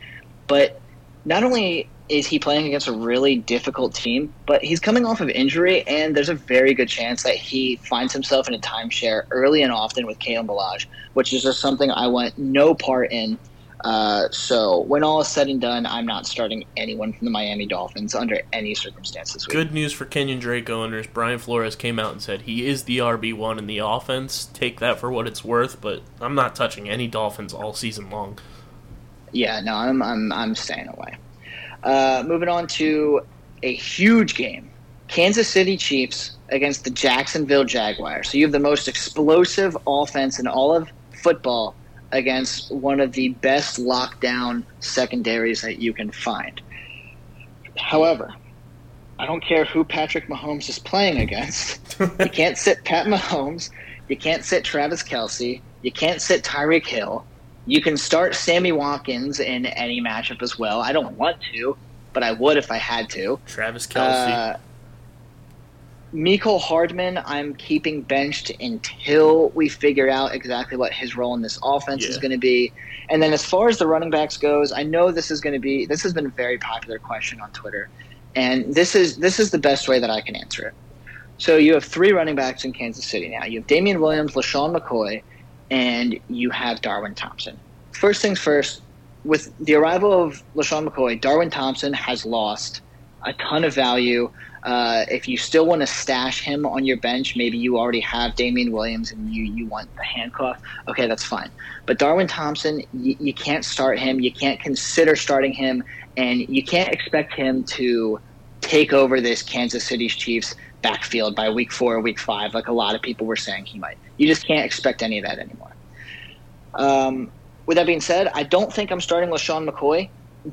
A: But not only is he playing against a really difficult team, but he's coming off of injury, and there's a very good chance that he finds himself in a timeshare early and often with Kalen Ballage, which is just something I want no part in. Uh, so when all is said and done, I'm not starting anyone from the Miami Dolphins under any circumstances.
B: Good news for Kenyon Drake owners. Brian Flores came out and said he is the RB1 in the offense. Take that for what it's worth, but I'm not touching any Dolphins all season long.
A: Yeah, no, I'm I'm I'm staying away. Uh, moving on to a huge game: Kansas City Chiefs against the Jacksonville Jaguars. So you have the most explosive offense in all of football against one of the best lockdown secondaries that you can find. However, I don't care who Patrick Mahomes is playing against. [LAUGHS] you can't sit Pat Mahomes. You can't sit Travis Kelce. You can't sit Tyreek Hill. You can start Sammy Watkins in any matchup as well. I don't want to, but I would if I had to.
B: Travis Kelce.
A: Uh, Mecole Hardman, I'm keeping benched until we figure out exactly what his role in this offense is going to be. And then as far as the running backs goes, I know this is going to be this has been a very popular question on Twitter, and this is this is the best way that I can answer it. So you have three running backs in Kansas City now. You have Damien Williams, LeSean McCoy, and you have Darwin Thompson. First things first, with the arrival of LeSean McCoy, Darwin Thompson has lost a ton of value. Uh, if you still want to stash him on your bench, maybe you already have Damien Williams and you, you want the handcuff. Okay, that's fine. But Darwin Thompson, you, you can't start him. You can't consider starting him, and you can't expect him to take over this Kansas City Chiefs backfield by week four or week five, like a lot of people were saying he might. You just can't expect any of that anymore. Um, with that being said, I don't think I'm starting LeSean McCoy,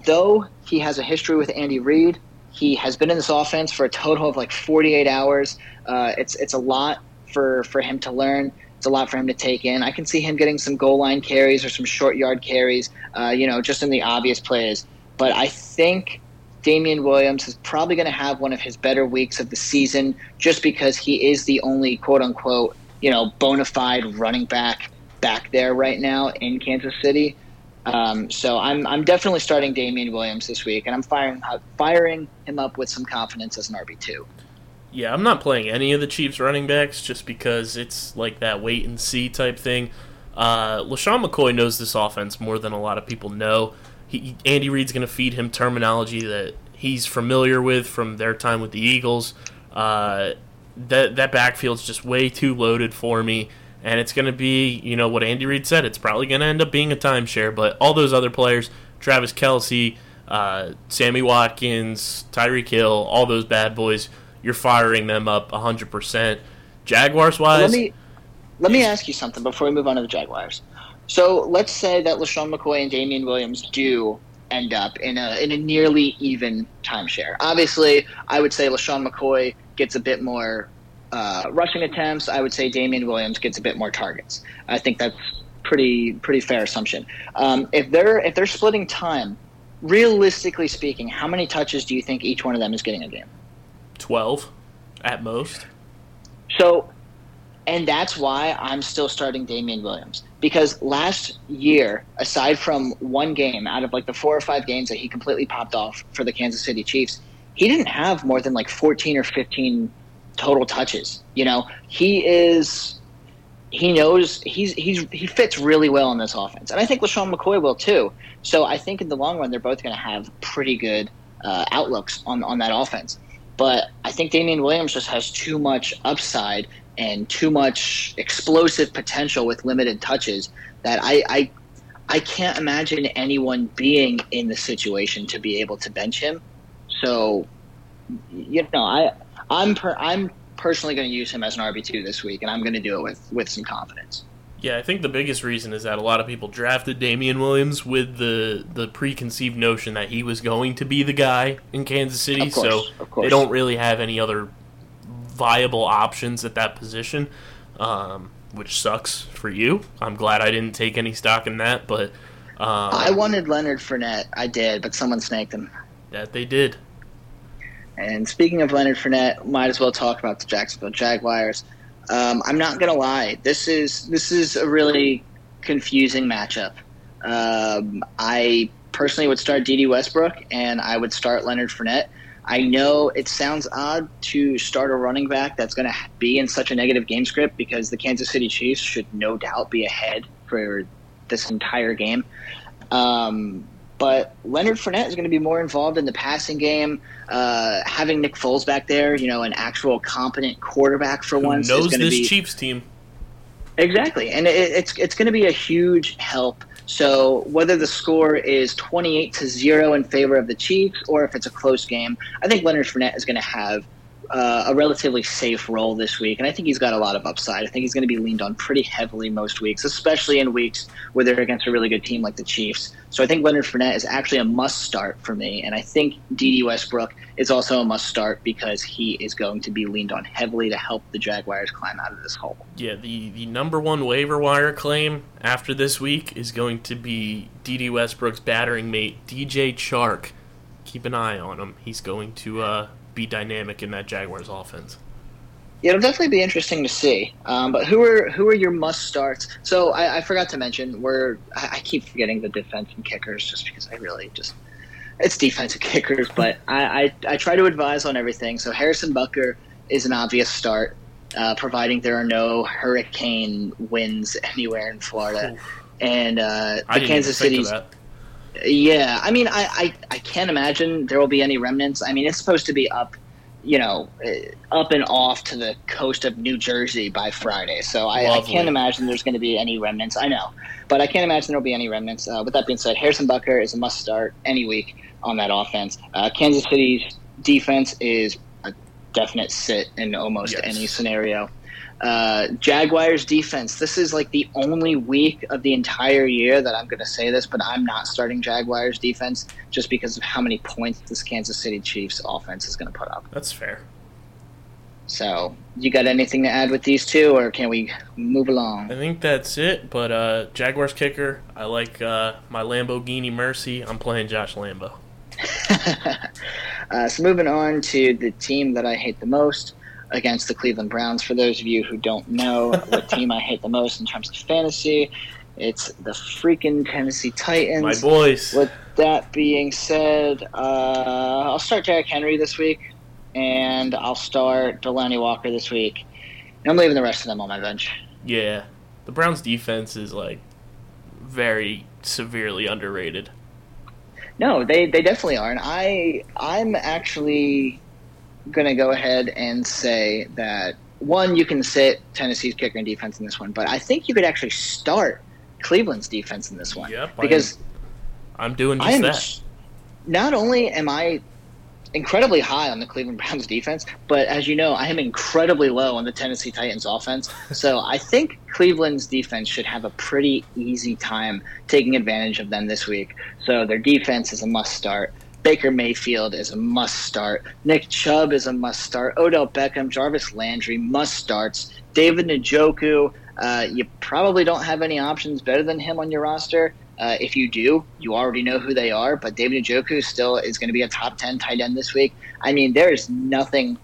A: though he has a history with Andy Reid. He has been in this offense for a total of like 48 hours. Uh, it's it's a lot for for him to learn. It's a lot for him to take in. I can see him getting some goal line carries or some short yard carries, uh, you know, just in the obvious plays. But I think Damien Williams is probably going to have one of his better weeks of the season just because he is the only quote unquote, you know, bona fide running back back there right now in Kansas City. Um, so I'm I'm definitely starting Damien Williams this week, and I'm firing firing him up with some confidence as an RB two.
B: Yeah, I'm not playing any of the Chiefs running backs just because it's like that wait and see type thing. Uh, LeSean McCoy knows this offense more than a lot of people know. He, Andy Reid's going to feed him terminology that he's familiar with from their time with the Eagles. Uh, that that backfield's just way too loaded for me and it's going to be, you know, what Andy Reid said. It's probably going to end up being a timeshare, but all those other players, Travis Kelce, uh, Sammy Watkins, Tyreek Hill, all those bad boys, you're firing them up 100%. Jaguars wise.
A: Let me, let me ask you something before we move on to the Jaguars. So let's say that LeSean McCoy and Damien Williams do end up in a, in a nearly even timeshare. Obviously, I would say LeSean McCoy gets a bit more uh, rushing attempts, I would say Damien Williams gets a bit more targets. I think that's pretty pretty fair assumption. Um, if they're if they're splitting time, realistically speaking, how many touches do you think each one of them is getting a game?
B: Twelve, at most.
A: So, and that's why I'm still starting Damien Williams because last year, aside from one game out of like the four or five games that he completely popped off for the Kansas City Chiefs, he didn't have more than like 14 or 15 total touches. You know, he is he knows he's he's he fits really well in this offense, and I think LeSean McCoy will too. So I think in the long run they're both going to have pretty good uh, outlooks on on that offense. But I think Damien Williams just has too much upside and too much explosive potential with limited touches that I, I I can't imagine anyone being in the situation to be able to bench him. So, you know, I I'm per, I'm personally going to use him as an RB two this week, and I'm going to do it with with some confidence.
B: Yeah, I think the biggest reason is that a lot of people drafted Damien Williams with the the preconceived notion that he was going to be the guy in Kansas City,
A: course,
B: so they don't really have any other viable options at that position, um, which sucks for you. I'm glad I didn't take any stock in that, but um,
A: I wanted Leonard Fournette. I did, but someone snaked him.
B: That they did.
A: And speaking of Leonard Fournette, might as well talk about the Jacksonville Jaguars. Um, I'm not gonna lie, this is this is a really confusing matchup. Um, I personally would start Dede Westbrook and I would start Leonard Fournette. I know it sounds odd to start a running back that's going to be in such a negative game script because the Kansas City Chiefs should no doubt be ahead for this entire game. Um, but Leonard Fournette is going to be more involved in the passing game. Uh, having Nick Foles back there, you know, an actual competent quarterback for
B: Who
A: once,
B: knows
A: is
B: this
A: be
B: Chiefs team.
A: exactly, and it, it's it's going to be a huge help. So whether the score is twenty eight to zero in favor of the Chiefs or if it's a close game, I think Leonard Fournette is going to have uh, a relatively safe role this week, and I think he's got a lot of upside. I think he's going to be leaned on pretty heavily most weeks, especially in weeks where they're against a really good team like the Chiefs. So I think Leonard Fournette is actually a must start for me, and I think Dede Westbrook is also a must start because he is going to be leaned on heavily to help the Jaguars climb out of this hole.
B: Yeah, the, the number one waiver wire claim after this week is going to be Dede Westbrook's battering mate, DJ Chark. Keep an eye on him. He's going to uh, be dynamic in that Jaguars offense.
A: Yeah, it'll definitely be interesting to see. Um, but who are who are your must starts? So I, I forgot to mention we're I, I keep forgetting the defense and kickers just because I really just it's defensive kickers. But I, I, I try to advise on everything. So Harrison Butker is an obvious start, uh, providing there are no hurricane winds anywhere in Florida, and uh,
B: I
A: the Kansas
B: even
A: yeah, I mean, I, I, I can't imagine there will be any remnants. I mean, it's supposed to be up you know, eh, up and off to the coast of New Jersey by Friday. So I, I can't imagine there's going to be any remnants. I know, but I can't imagine there'll be any remnants. Uh, with that being said, Harrison Butker is a must start any week on that offense. Uh, Kansas City's defense is a definite sit in almost
B: Yes.
A: any scenario. Uh, Jaguars defense. This is like the only week of the entire year that I'm going to say this, but I'm not starting Jaguars defense just because of how many points this Kansas City Chiefs offense is going to put up.
B: That's fair.
A: So, you got anything to add with these two, or can we move along?
B: I think that's it. But uh, Jaguars kicker, I like uh, my Lamborghini Mercy. I'm playing Josh Lambo. [LAUGHS]
A: uh, so, moving on to the team that I hate the most against the Cleveland Browns. For those of you who don't know what team I hate the most in terms of fantasy, it's the freaking Tennessee Titans.
B: My boys.
A: With that being said, uh, I'll start Derrick Henry this week, and I'll start Delanie Walker this week. And I'm leaving the rest of them on my bench.
B: Yeah, the Browns' defense is like very severely underrated.
A: No, they, they definitely are, and I I'm actually gonna go ahead and say that one you can sit Tennessee's kicker and defense in this one, but I think you could actually start Cleveland's defense in this one
B: Yep,
A: because
B: I'm doing
A: I
B: just
A: am
B: that.
A: not only am I incredibly high on the Cleveland [LAUGHS] Browns defense, but as you know, I am incredibly low on the Tennessee Titans offense. [LAUGHS] So I think Cleveland's defense should have a pretty easy time taking advantage of them this week. So their defense is a must start. Baker Mayfield is a must start. Nick Chubb is a must start. Odell Beckham, Jarvis Landry must starts. David Njoku, uh, you probably don't have any options better than him on your roster. Uh, if you do, you already know who they are. But David Njoku still is going to be a top ten tight end this week. I mean, there is nothing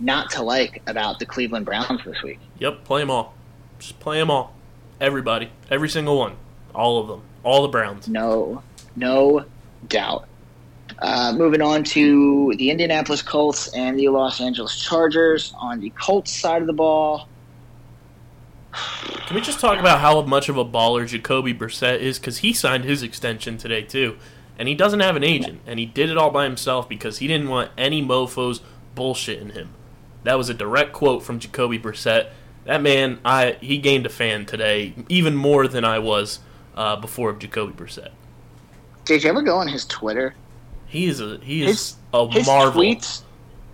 A: not to like about the Cleveland Browns this week.
B: Yep, play them all. Just play them all. Everybody, every single one, all of them, all the Browns.
A: No, no doubt. Uh, moving on to the Indianapolis Colts and the Los Angeles Chargers. On the Colts side of the ball, [SIGHS]
B: Can we just talk about how much of a baller Jacoby Brissett is? Because he signed his extension today too, and he doesn't have an agent, and he did it all by himself because he didn't want any mofo's bullshit in him. That was a direct quote from Jacoby Brissett. That man, I he gained a fan today, even more than I was uh, before of Jacoby Brissett.
A: did you ever go on his Twitter?
B: He is a he is
A: His-
B: a
A: His
B: marvel.
A: tweets,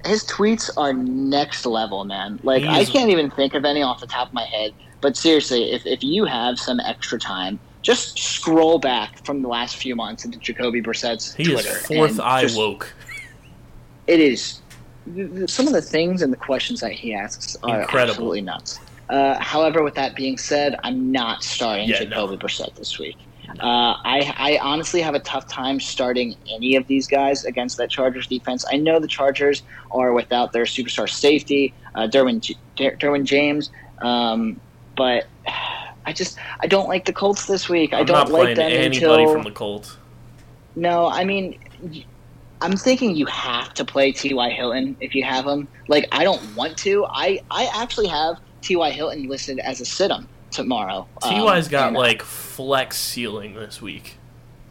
A: his tweets are next level, man. Like I can't even think of any off the top of my head. But seriously, if if you have some extra time, just scroll back from the last few months into Jacoby Brissett's
B: He
A: Twitter.
B: is fourth eye
A: just-
B: woke. [LAUGHS]
A: It is. Some of the things and the questions that he asks are
B: Incredible.
A: absolutely nuts. Uh, however, with that being said, I'm not starting
B: Yeah,
A: Jacoby Brissett this week. Uh, I, I honestly have a tough time starting any of these guys against that Chargers defense. I know the Chargers are without their superstar safety, uh, Derwin, Derwin James, um, but I just I don't like the Colts this week. I
B: I'm
A: don't
B: not
A: like them
B: anybody
A: until
B: from the Colts.
A: no, I mean, I'm thinking you have to play T.Y. Hilton if you have him. Like, I don't want to. I, I actually have T.Y. Hilton listed as a sit-em tomorrow. Um,
B: Ty's got
A: and
B: like flex ceiling this week.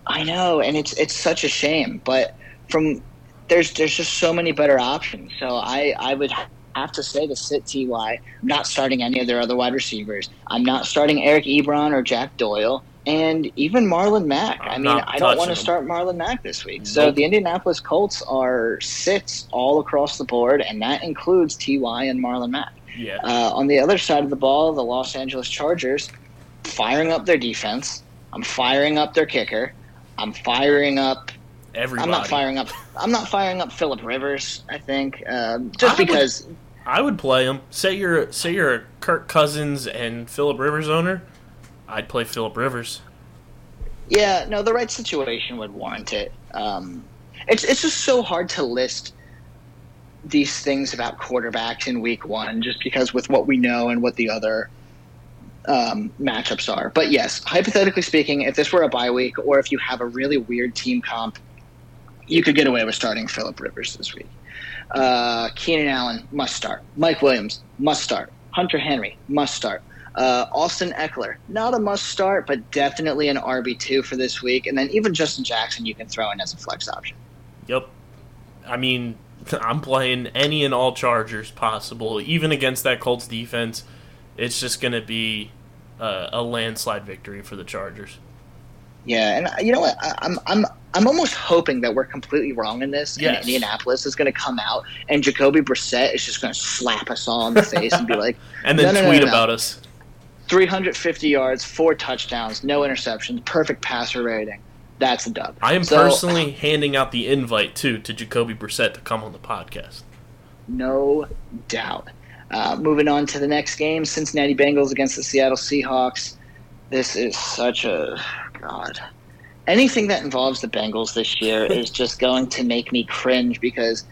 A: I know, and it's it's such a shame. But from there's there's just so many better options. So I I would have to say to sit Ty. I'm not starting any of their other wide receivers. I'm not starting Eric Ebron or Jack Doyle. And even Marlon Mack. i
B: I'm
A: mean, I don't want to start Marlon Mack this week. So
B: Nope.
A: the Indianapolis Colts are sits all across the board, and that includes Ty and Marlon Mack.
B: Yeah.
A: Uh, on the other side of the ball, the Los Angeles Chargers firing up their defense. I'm firing up their kicker. I'm firing up.
B: Everybody.
A: I'm not firing up. I'm not firing up Philip Rivers. I think um, just
B: I would-
A: because.
B: I would play him. Say you're say you're a Kirk Cousins and Philip Rivers owner. I'd play Philip Rivers.
A: Yeah, no, the right situation would warrant it. Um, it's it's just so hard to list these things about quarterbacks in week one, just because with what we know and what the other um, matchups are. But yes, hypothetically speaking, if this were a bye week, or if you have a really weird team comp, you could get away with starting Philip Rivers this week. Uh, Keenan Allen must start. Mike Williams must start. Hunter Henry must start. Uh, Austin Ekeler, not a must start, but definitely an RB2 for this week. And then even Justin Jackson, you can throw in as a flex option.
B: Yep. I mean, [LAUGHS] I'm playing any and all Chargers possible, even against that Colts defense. It's just going to be uh, a landslide victory for the Chargers.
A: Yeah, and uh, you know what? I'm I'm I'm almost hoping that we're completely wrong in this.
B: Yes.
A: And Indianapolis is going to come out, and Jacoby Brissett is just going to slap us all in the [LAUGHS] face and be like,
B: And then
A: no, no,
B: tweet
A: no.
B: about us.
A: 350 yards, four touchdowns, no interceptions, perfect passer rating. That's a dub.
B: I am
A: So,
B: personally handing out the invite too to Jacoby Brissett to come on the podcast.
A: No doubt. Uh, moving on to the next game, Cincinnati Bengals against the Seattle Seahawks. This is such a god. Anything that involves the Bengals this year [LAUGHS] is just going to make me cringe because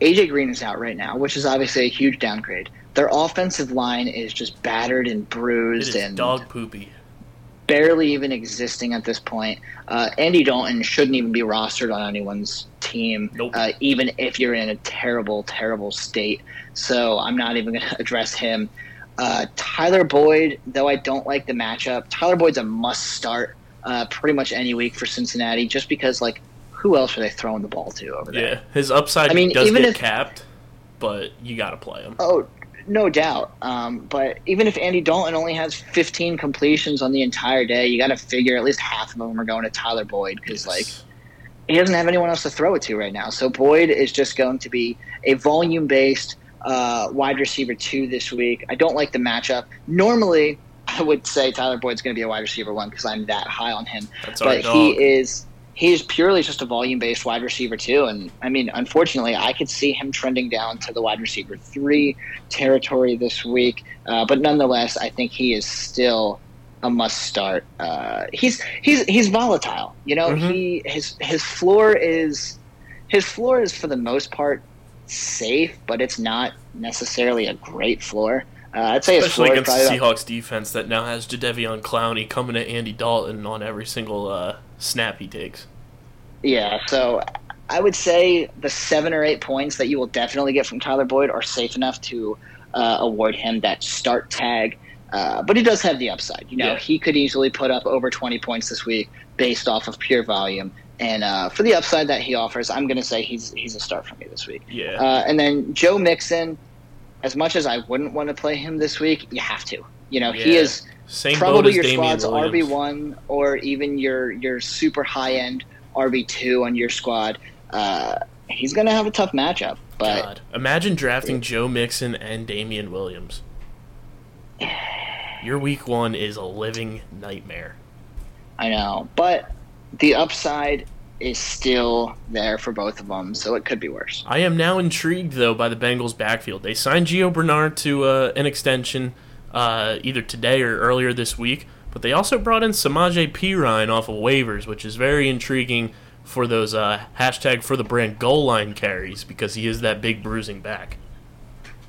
A: AJ Green is out right now, which is obviously a huge downgrade. Their offensive line is just battered and bruised
B: is
A: and
B: dog poopy.
A: Barely even existing at this point. Uh, Andy Dalton shouldn't even be rostered on anyone's team,
B: Nope.
A: uh, even if you're in a terrible, terrible state. So I'm not even going [LAUGHS] to address him. Uh, Tyler Boyd, though I don't like the matchup, Tyler Boyd's a must start uh, pretty much any week for Cincinnati just because, like, who else are they throwing the ball to over there?
B: Yeah, his upside
A: I mean,
B: does
A: even
B: get
A: if-
B: capped, but you got to play him.
A: Oh, no doubt. Um, but even if Andy Dalton only has 15 completions on the entire day, you got to figure at least half of them are going to Tyler Boyd because, like, he doesn't have anyone else to throw it to right now. So Boyd is just going to be a volume based uh, wide receiver two this week. I don't like the matchup. Normally, I would say Tyler Boyd's going to be a wide receiver one because I'm that high on him.
B: that's
A: But he is he is purely just a volume based wide receiver too. And I mean, unfortunately, I could see him trending down to the wide receiver three territory this week. Uh, but nonetheless, I think he is still a must start. Uh, he's he's he's volatile. You know,
B: Mhm.
A: he his his floor is his floor is for the most part safe, but it's not necessarily a great floor. Uh, I'd say
B: Especially
A: floor
B: against the
A: about-
B: Seahawks defense that now has Jadeveon Clowney coming at Andy Dalton on every single snap he takes.
A: Yeah, so I would say the seven or eight points that you will definitely get from Tyler Boyd are safe enough to uh, award him that start tag. Uh, but he does have the upside. You know,
B: Yeah.
A: he could easily put up over 20 points this week based off of pure volume. And uh, for the upside that he offers, I'm going to say he's he's a start for me this week.
B: Yeah.
A: Uh, and then Joe Mixon, as much as I wouldn't want to play him this week, you have to. You know, he is
B: Same boat
A: probably your squad's RB one or even your your super high end RB two on your squad. Uh, he's gonna have a tough matchup, but
B: God, imagine drafting Joe Mixon and Damien Williams. Your week one is a living nightmare.
A: I know. But the upside is still there for both of them, so it could be worse.
B: I am now intrigued though by the Bengals' backfield. They signed Gio Bernard to uh, an extension uh, either today or earlier this week, but they also brought in Samaje Perine off of waivers, which is very intriguing for those uh, hashtag for the brand goal line carries because he is that big bruising back.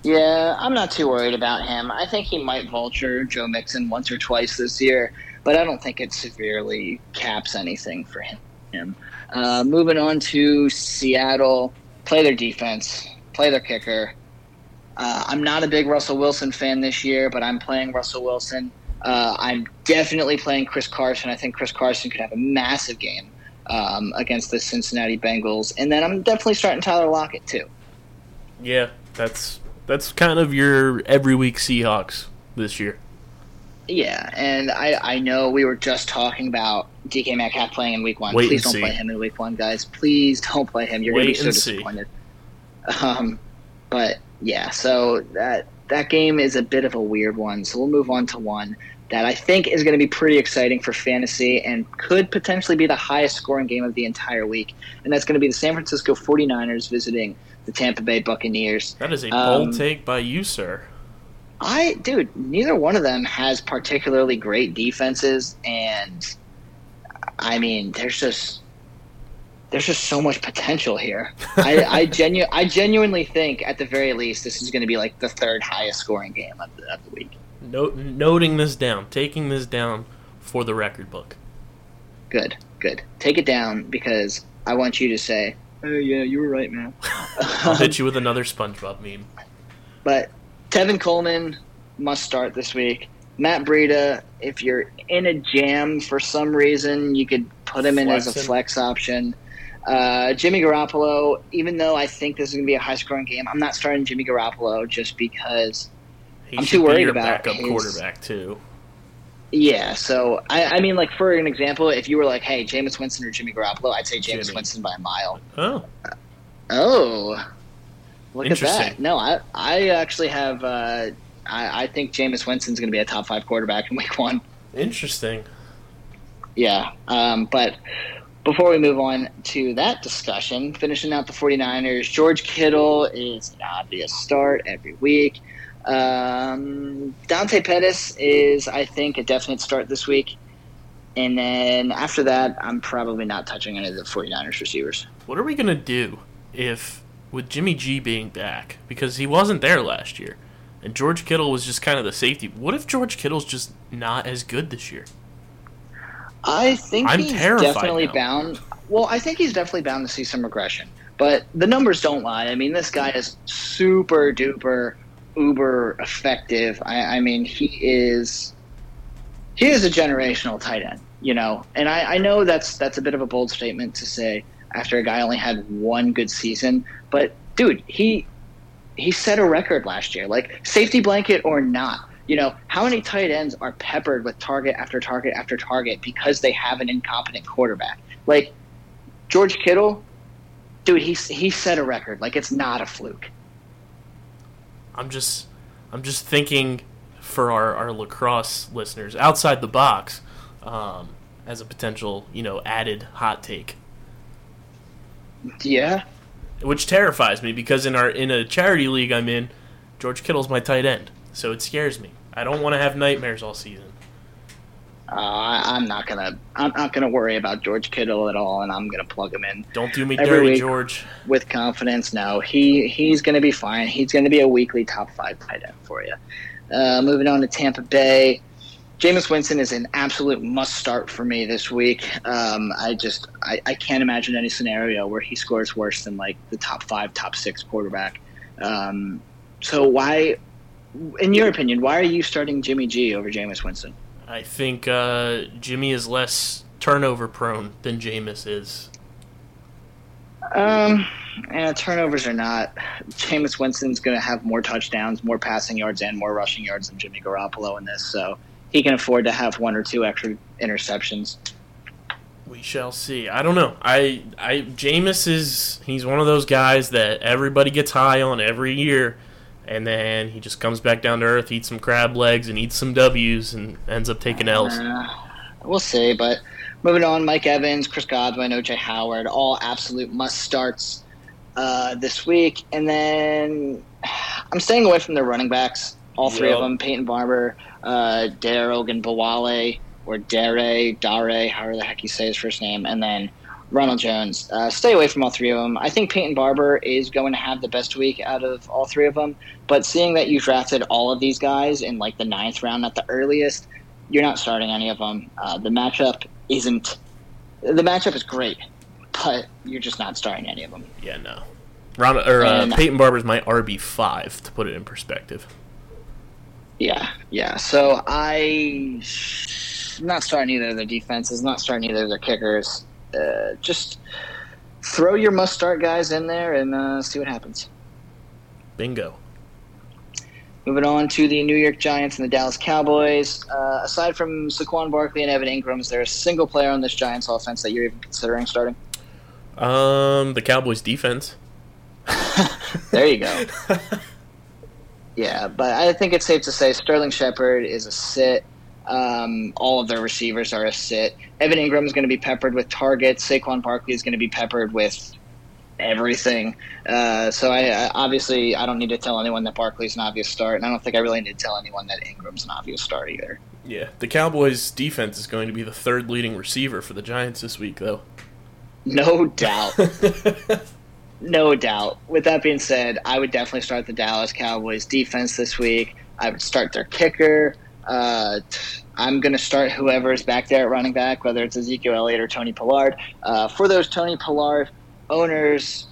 A: Yeah, I'm not too worried about him. I think he might vulture Joe Mixon once or twice this year, but I don't think it severely caps anything for him. Uh, moving on to Seattle, play their defense, play their kicker. Uh, I'm not a big Russell Wilson fan this year, but I'm playing Russell Wilson. Uh, I'm definitely playing Chris Carson. I think Chris Carson could have a massive game um, against the Cincinnati Bengals, and then I'm definitely starting Tyler Lockett too.
B: Yeah, that's that's kind of your every week Seahawks this year.
A: Yeah, and I, I know we were just talking about DK Metcalf playing in week one.
B: Wait
A: Please don't
B: see.
A: play him in week one, guys. Please don't play him. You're gonna be so
B: and see.
A: disappointed. [LAUGHS] Um, but yeah, so that that game is a bit of a weird one. So we'll move on to one that I think is going to be pretty exciting for fantasy and could potentially be the highest scoring game of the entire week. And that's going to be the San Francisco 49ers visiting the Tampa Bay Buccaneers.
B: That is a
A: Um,
B: bold take by you, sir.
A: I, dude, neither one of them has particularly great defenses, and I mean, there's just there's just so much potential here. I, I [LAUGHS] genu- I genuinely think, at the very least, this is going to be like the third highest scoring game of the, of the week.
B: Note, noting this down, taking this down for the record book.
A: Good, good. Take it down because I want you to say, "Oh yeah, you were right, man." [LAUGHS]
B: I'll hit you with another SpongeBob meme.
A: But Tevin Coleman must start this week. Matt Breida, if you're in a jam for some reason, you could put him in as a flex option. Uh, Jimmy Garoppolo, even though I think this is going to be a high scoring game, I'm not starting Jimmy Garoppolo just because
B: He
A: I'm too worried
B: your
A: about
B: backup
A: his-
B: quarterback too.
A: Yeah, so I, I mean, like for an example, if you were like, "Hey, Jameis Winston or Jimmy Garoppolo," I'd say Jameis
B: Jimmy.
A: Winston by a mile.
B: Oh,
A: Oh, look at that! No, I I actually have. Uh, I I think Jameis Winston's going to be a top five quarterback in Week One.
B: interesting.
A: Yeah, um, but before we move on to that discussion, finishing out the 49ers, George Kittle is an obvious start every week. Um, Dante Pettis is, I think, a definite start this week. And then after that, I'm probably not touching any of the 49ers receivers.
B: What are we gonna do if with Jimmy G being back because he wasn't there last year, and George Kittle was just kind of the safety? What if George Kittle's just not as good this year?
A: I think
B: I'm
A: he's definitely
B: now.
A: bound. Well, I think he's definitely bound to see some regression. But the numbers don't lie. I mean, this guy is super duper uber effective. I, I mean, he is he is a generational tight end. You know, and I, I know that's that's a bit of a bold statement to say after a guy only had one good season. But dude, he he set a record last year. Like safety blanket or not, you know, how many tight ends are peppered with target after target after target because they have an incompetent quarterback? Like George Kittle, dude, he he set a record. Like it's not a fluke.
B: I'm just I'm just thinking for our, our lacrosse listeners outside the box um, as a potential you know added hot take,
A: Yeah,
B: which terrifies me because in our in a charity league I'm in, George Kittle's my tight end, so it scares me. I don't want to have nightmares all season.
A: uh, I, I'm not gonna I'm not gonna worry about George Kittle at all, and I'm gonna plug him in
B: Don't do me
A: Every
B: dirty. George.
A: with confidence. No, he he's going to be fine. He's going to be a weekly top five tight end for you. Uh, moving on to Tampa Bay, Jameis Winston is an absolute must start for me this week. Um, I just I, I can't imagine any scenario where he scores worse than like the top five, top six quarterback. Um, so why, in your opinion, why are you starting Jimmy G over Jameis Winston?
B: I think uh, Jimmy is less turnover prone than Jameis is.
A: Um, yeah, turnovers are not. Jameis Winston's going to have more touchdowns, more passing yards, and more rushing yards than Jimmy Garoppolo in this, so he can afford to have one or two extra interceptions.
B: We shall see. I don't know. I I Jameis is he's one of those guys that everybody gets high on every year, and then he just comes back down to earth, eats some crab legs, and eats some W's, and ends up taking L's.
A: Uh, we'll see, but moving on, Mike Evans, Chris Godwin, OJ Howard, all absolute must starts uh, this week. And then [SIGHS] I'm staying away from the running backs, all three
B: Yep.
A: of them Peyton Barber, uh, Dare Ogunbowale, or Dare, Dare, however the heck you say his first name, and then Ronald Jones. Uh, stay away from all three of them. I think Peyton Barber is going to have the best week out of all three of them. But seeing that you drafted all of these guys in like the ninth round at the earliest, you're not starting any of them. Uh, the matchup isn't. The matchup is great, but you're just not starting any of them.
B: Yeah, no. Ron, or uh,
A: And-
B: Peyton Barber's my RB five to put it in perspective.
A: Yeah, yeah. So I not starting either of their defenses, not starting either of their kickers. Uh, just throw your must start guys in there and uh, see what happens.
B: Bingo.
A: Moving on to the New York Giants and the Dallas Cowboys. Uh, aside from Saquon Barkley and Evan Engram, is there a single player on this Giants offense that you're even considering starting?
B: Um, the Cowboys defense. [LAUGHS]
A: There you go. [LAUGHS] yeah, but I think it's safe to say Sterling Shepard is a sit. Um, all of their receivers are a sit. Evan Engram is going to be peppered with targets. Saquon Barkley is going to be peppered with everything. Uh, so I, I obviously I don't need to tell anyone that Barkley's an obvious start, and I don't think I really need to tell anyone that Engram's an obvious start either.
B: Yeah, the Cowboys defense is going to be the third leading receiver for the Giants this week, though.
A: No doubt. [LAUGHS] No doubt. With that being said, I would definitely start the Dallas Cowboys defense this week. I would start their kicker. Uh, I'm going to start whoever's back there at running back, whether it's Ezekiel Elliott or Tony Pollard. Uh, for those Tony Pollard owners,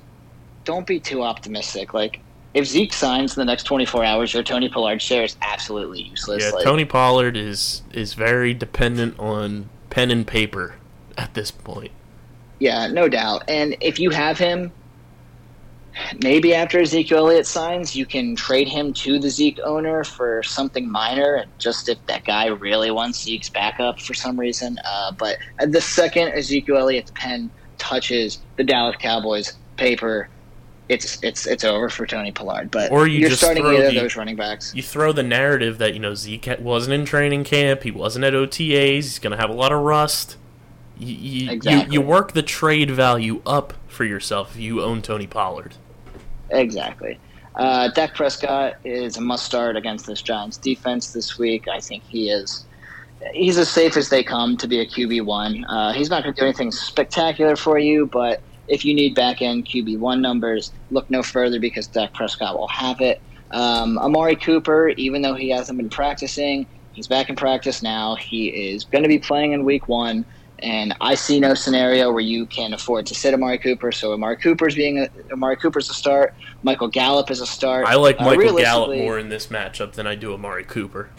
A: don't be too optimistic. Like, if Zeke signs in the next 24 hours, your Tony Pollard share is absolutely useless.
B: Yeah,
A: Like,
B: Tony Pollard is is very dependent on pen and paper at this point.
A: Yeah, no doubt. And if you have him, maybe after Ezekiel Elliott signs, you can trade him to the Zeke owner for something minor, and just if that guy really wants Zeke's backup for some reason. Uh, but the second Ezekiel Elliott's pen touches the Dallas Cowboys paper, it's it's it's over for Tony Pollard. But
B: Or you
A: you're
B: just
A: starting
B: throw
A: either of
B: the-
A: those running backs.
B: You throw the narrative that you know Zeke wasn't in training camp, he wasn't at OTAs, he's going to have a lot of rust. You, you,
A: Exactly.
B: you, you work the trade value up for yourself if you own Tony Pollard.
A: Exactly. Uh, Dak Prescott is a must start against this Giants defense this week. I think he is. He's as safe as they come to be a QB one. Uh, he's not going to do anything spectacular for you, but if you need back end QB one numbers, look no further because Dak Prescott will have it. Um, Amari Cooper, even though he hasn't been practicing, he's back in practice now. He is going to be playing in week one. And I see no scenario where you can afford to sit Amari Cooper. So Amari Cooper's being a, Amari Cooper's a start. Michael Gallup is a start.
B: I like
A: Uh,
B: Michael Gallup more in this matchup than I do Amari Cooper.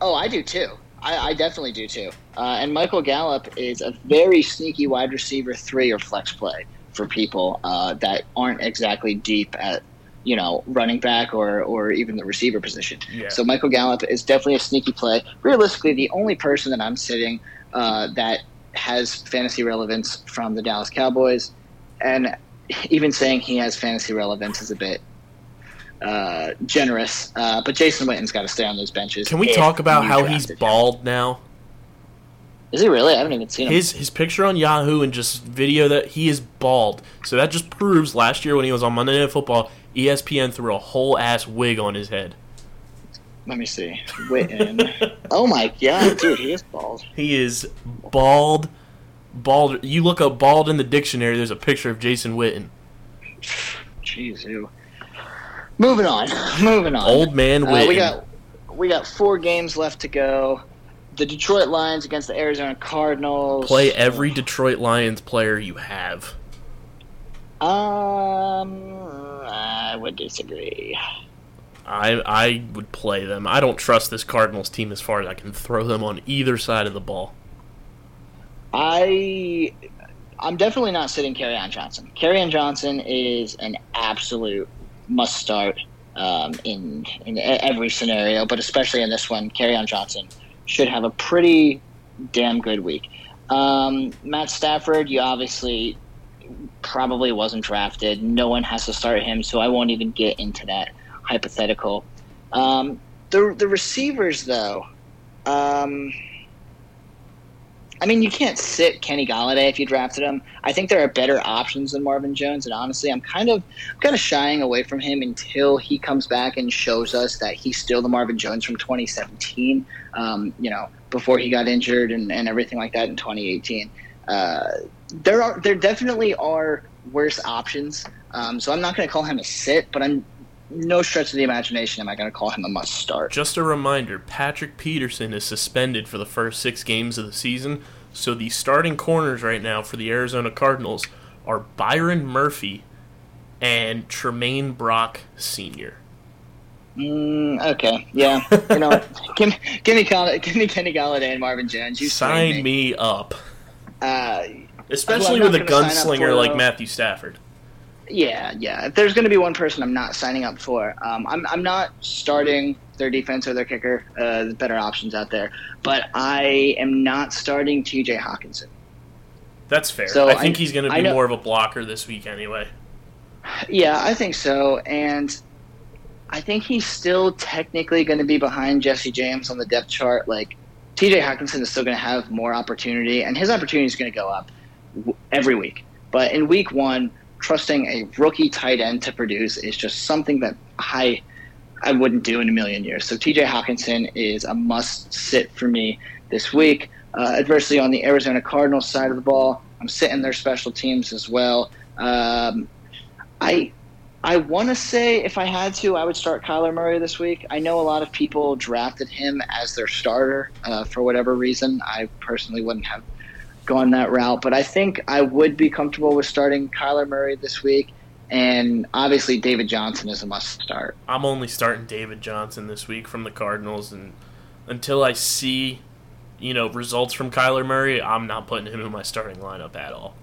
A: Oh, I do too. I, I definitely do too. Uh, and Michael Gallup is a very sneaky wide receiver three or flex play for people uh, that aren't exactly deep at you know running back or or even the receiver position.
B: Yeah.
A: So Michael Gallup is definitely a sneaky play. Realistically, the only person that I'm sitting uh, that has fantasy relevance from the Dallas Cowboys, and even saying he has fantasy relevance is a bit uh, generous. Uh, but Jason Witten's got to stay on those benches.
B: Can we talk about how he's
A: drafted him.
B: bald now?
A: Is he really? I haven't even seen him.
B: His his picture on Yahoo and just video that he is bald. So that just proves last year when he was on Monday Night Football, ESPN threw a whole ass wig on his head.
A: Let me see. Witten. oh my god, dude, he is bald.
B: He is bald. Bald. You look up bald in the dictionary. There's a picture of Jason Witten.
A: Jeez, ew. Moving on. [LAUGHS] Moving on.
B: Old man
A: Uh,
B: Witten.
A: we got we got four games left to go. The Detroit Lions against the Arizona Cardinals.
B: Play every Detroit Lions player you have.
A: Um, I would disagree.
B: I I would play them. I don't trust this Cardinals team as far as I can throw them on either side of the ball.
A: I I'm definitely not sitting on Johnson. on Johnson is an absolute must start um, in in every scenario, but especially in this one. on Johnson should have a pretty damn good week. Um, Matt Stafford, you obviously probably wasn't drafted. No one has to start him, so I won't even get into that hypothetical. Um, the the receivers though. Um, I mean, you can't sit Kenny Golladay if you drafted him. I think there are better options than Marvin Jones, and honestly, I'm kind of I'm kind of shying away from him until he comes back and shows us that he's still the Marvin Jones from 2017. Um, you know, before he got injured and, and everything like that in 2018. Uh, there are there definitely are worse options. Um, so I'm not going to call him a sit, but I'm no stretch of the imagination am I going to call him a must start.
B: Just a reminder Patrick Peterson is suspended for the first six games of the season, so the starting corners right now for the Arizona Cardinals are Byron Murphy and Tramaine Brock Sr.
A: Mm, okay, yeah. You know, give me, give me, give me Kenny Golladay and Marvin Jones. You
B: Sign
A: swayed
B: me up.
A: Uh,
B: Especially
A: I'm
B: with a
A: not gonna sign up
B: gunslinger like. Matthew Stafford.
A: Yeah, yeah. If there's going to be one person I'm not signing up for, um, I'm, I'm not starting their defense or their kicker. Uh, there's better options out there, but I am not starting T.J. Hockenson.
B: That's fair.
A: So
B: I think
A: I-
B: he's going to be more of a blocker this week anyway.
A: Yeah, I think so, and I think he's still technically going to be behind Jesse James on the depth chart. Like T.J. Hockenson is still going to have more opportunity, and his opportunity is going to go up w- every week. But in week one, trusting a rookie tight end to produce is just something that I I wouldn't do in a million years. So T.J. Hockenson is a must sit for me this week. Uh, adversely, on the Arizona Cardinals side of the ball, I'm sitting their special teams as well. Um, I I want to say if I had to, I would start Kyler Murray this week. I know a lot of people drafted him as their starter uh, for whatever reason. I personally wouldn't have gone that route, but I think I would be comfortable with starting Kyler Murray this week. And obviously, David Johnson is a must start.
B: I'm only starting David Johnson this week from the Cardinals, and until I see, you know, results from Kyler Murray, I'm not putting him in my starting lineup at all.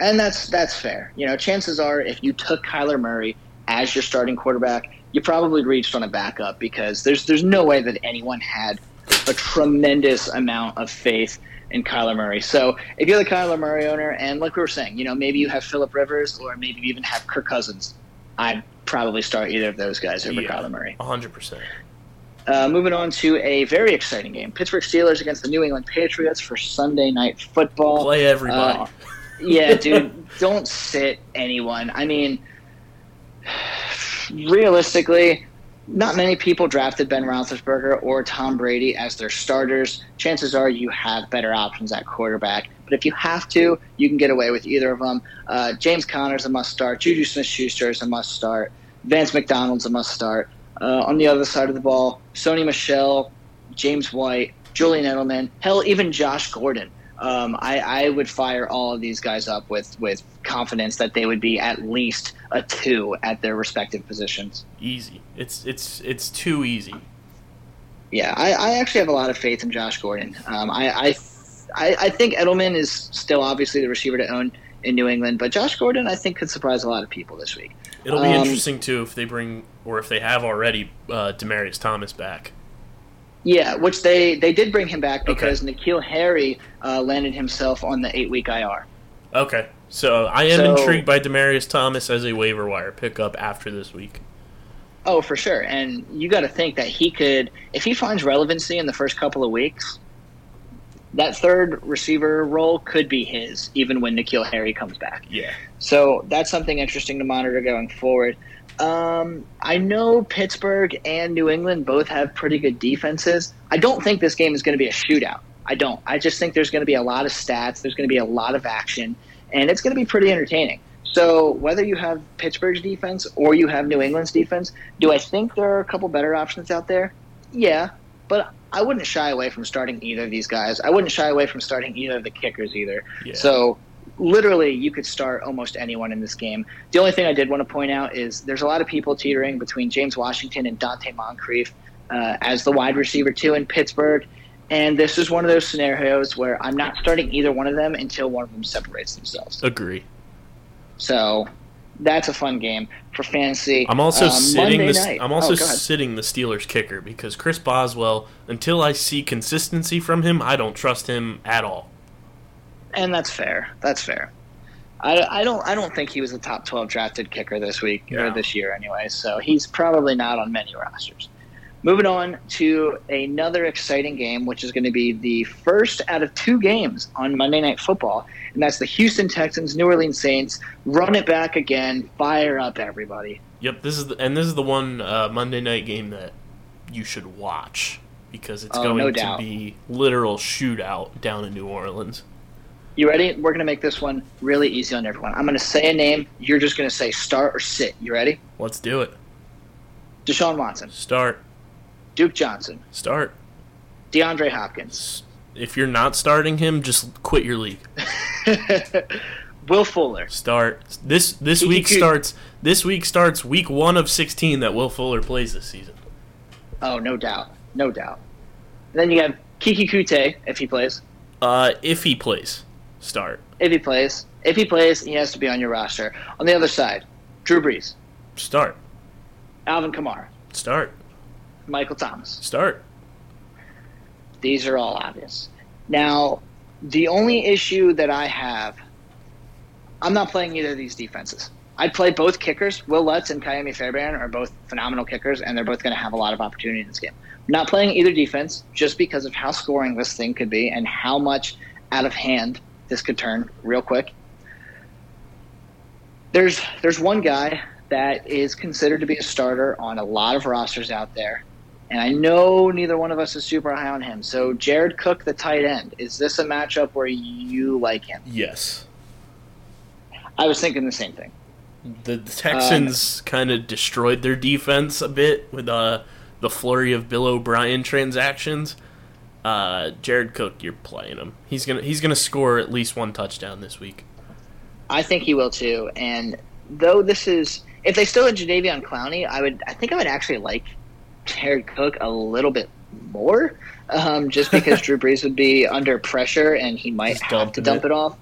A: and that's that's fair. You know, chances are if you took Kyler Murray as your starting quarterback, you probably reached on a backup because there's there's no way that anyone had a tremendous amount of faith in Kyler Murray. So if you're the Kyler Murray owner, and like we were saying, you know, maybe you have Philip Rivers or maybe you even have Kirk Cousins, I'd probably start either of those guys over
B: Yeah.
A: Kyler Murray.
B: 100%.
A: Uh, moving on to a very exciting game: Pittsburgh Steelers against the New England Patriots for Sunday Night Football.
B: Play everybody.
A: Uh, yeah, dude, don't sit anyone. I mean, [SIGHS] realistically, not many people drafted Ben Roethlisberger or Tom Brady as their starters. Chances are you have better options at quarterback. But if you have to, you can get away with either of them. Uh, James Conner's a must start. Juju Smith Schuster is a must start. Vance McDonald's a must start. Uh, on the other side of the ball, Sony Michel, James White, Julian Edelman, hell, even Josh Gordon. Um, I, I would fire all of these guys up with, with confidence that they would be at least a two at their respective positions.
B: easy. It's it's it's too easy.
A: Yeah, I, I actually have a lot of faith in Josh Gordon. Um, I, I, I I think Edelman is still obviously the receiver to own in New England, but Josh Gordon I think could surprise a lot of people this week.
B: It'll be
A: Um,
B: interesting too if they bring or if they have already uh, Demaryius Thomas back.
A: Yeah, which they, they did bring him back
B: Okay.
A: because N'Keal Harry uh, landed himself on the eight week IR.
B: Okay, so I am
A: So-
B: intrigued by Demaryius Thomas as a waiver wire pickup after this week.
A: Oh, for sure. And you got to think that he could, if he finds relevancy in the first couple of weeks, that third receiver role could be his, even when N'Keal Harry comes back.
B: Yeah,
A: So that's something interesting to monitor going forward. Um, I know Pittsburgh and New England both have pretty good defenses. I don't think this game is going to be a shootout. I don't. I just think there's going to be a lot of stats. There's going to be a lot of action, and it's going to be pretty entertaining. So whether you have Pittsburgh's defense or you have New England's defense, do I think there are a couple better options out there? Yeah, but I wouldn't shy away from starting either of these guys. I wouldn't shy away from starting either of the kickers either.
B: yeah.
A: So literally, you could start almost anyone in this game. The only thing I did want to point out is there's a lot of people teetering between James Washington and Donte Moncrief uh, as the wide receiver two in Pittsburgh. And this is one of those scenarios where I'm not starting either one of them until one of them separates themselves.
B: agree.
A: So that's a fun game for fantasy.
B: I'm also
A: Um,
B: sitting
A: Monday
B: the
A: night.
B: I'm also
A: Oh,
B: sitting the Steelers kicker because Chris Boswell. Until I see consistency from him, I don't trust him at all.
A: And that's fair. That's fair. I, I don't I don't think he was a top twelve drafted kicker this week
B: No.
A: or this year anyway. So he's probably not on many rosters. Moving on to another exciting game, which is going to be the first out of two games on Monday Night Football, and that's the Houston Texans, New Orleans Saints. Run it back again, fire up everybody.
B: Yep, this is the, and this is the one uh, Monday night game that you should watch because it's
A: Oh,
B: going
A: no
B: to be literal shootout down in New Orleans.
A: You ready? We're going to make this one really easy on everyone. I'm going to say a name. You're just going to say start or sit. You ready?
B: Let's do it.
A: Deshaun Watson,
B: Start.
A: Duke Johnson,
B: Start.
A: DeAndre Hopkins.
B: If you're not starting him, just quit your league. [LAUGHS]
A: Will Fuller.
B: Start. This this
A: Kiki
B: week starts this week starts week 1 of 16 that Will Fuller plays this season.
A: Oh, no doubt. No doubt. then you have Keke Coutee, if he plays.
B: Uh if he plays. Start.
A: If he plays. If he plays, he has to be on your roster. On the other side, Drew Brees,
B: Start.
A: Alvin Kamara,
B: Start.
A: Michael Thomas.
B: Start.
A: These are all obvious. Now, the only issue that I have, I'm not playing either of these defenses. I'd play both kickers. Wil Lutz and Ka'imi Fairbairn are both phenomenal kickers, and they're both going to have a lot of opportunity in this game. I'm not playing either defense just because of how scoring this thing could be and how much out of hand this could turn real quick. There's there's one guy that is considered to be a starter on a lot of rosters out there, and I know neither one of us is super high on him. So Jared Cook, the tight end, is this a matchup where you like him?
B: Yes.
A: I was thinking the same thing.
B: The, the Texans kind of destroyed their defense a bit with uh, the flurry of Bill O'Brien transactions. Uh, Jared Cook, you're playing him. He's gonna he's gonna score at least one touchdown this week.
A: I think he will too. And though this is, if they still had Jadeveon Clowney, I would, I think I would actually like Jared Cook a little bit more, um, just because [LAUGHS] Drew Brees would be under pressure and he might
B: Just
A: have to dump
B: it.
A: it off.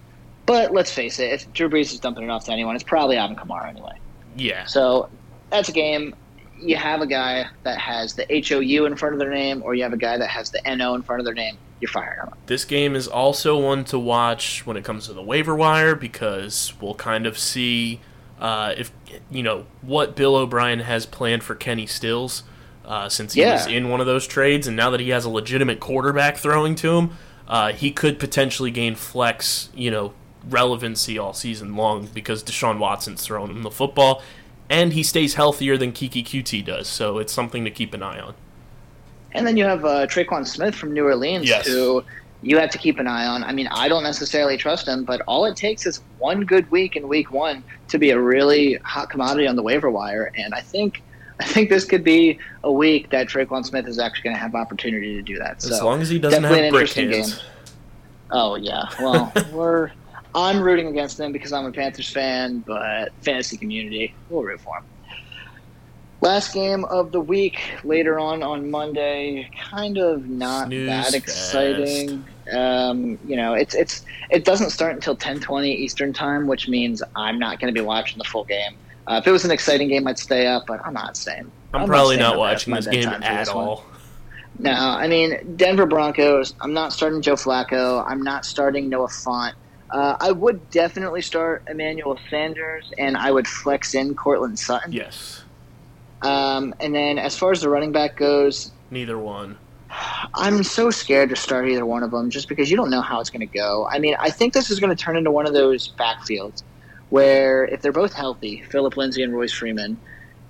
A: But let's face it, if Drew Brees is dumping it off to anyone, it's probably Alvin Kamara anyway.
B: Yeah.
A: So that's a game. You have a guy that has the HOU in front of their name, or you have a guy that has the NO in front of their name. You're firing him.
B: This game is also one to watch when it comes to the waiver wire because we'll kind of see uh, if you know what Bill O'Brien has planned for Kenny Stills. Uh, since he
A: Yeah.
B: was in one of those trades, and now that he has a legitimate quarterback throwing to him, uh, he could potentially gain flex, you know, relevancy all season long because Deshaun Watson's throwing him the football, and he stays healthier than Keke Coutee does. So it's something to keep an eye on.
A: And then you have uh, Tre'Quan Smith from New Orleans,
B: Yes.
A: who you have to keep an eye on. I mean, I don't necessarily trust him, but all it takes is one good week in Week One to be a really hot commodity on the waiver wire. And I think, I think this could be a week that Tre'Quan Smith is actually going to have opportunity to do that.
B: As
A: So
B: long as he doesn't have
A: an
B: brick hands.
A: game. Oh yeah, well [LAUGHS] we're I'm rooting against them because I'm a Panthers fan, but fantasy community we'll root for them. Last game of the week later on on Monday, kind of not
B: Snooze
A: that exciting. Um, you know, it's it's it doesn't start until 10:20 Eastern time, which means I'm not going to be watching the full game. Uh, if it was an exciting game, I'd stay up, but I'm not staying.
B: I'm, probably
A: staying
B: not watching this game at
A: this one.
B: all.
A: No, I mean Denver Broncos. I'm not starting Joe Flacco. I'm not starting Noah Fant. Uh, I would definitely start Emmanuel Sanders, and I would flex in Courtland Sutton.
B: Yes,
A: Um, and then as far as the running back goes,
B: neither one.
A: I'm so scared to start either one of them just because you don't know how it's going to go. I mean, I think this is going to turn into one of those backfields where if they're both healthy, Philip Lindsay and Royce Freeman,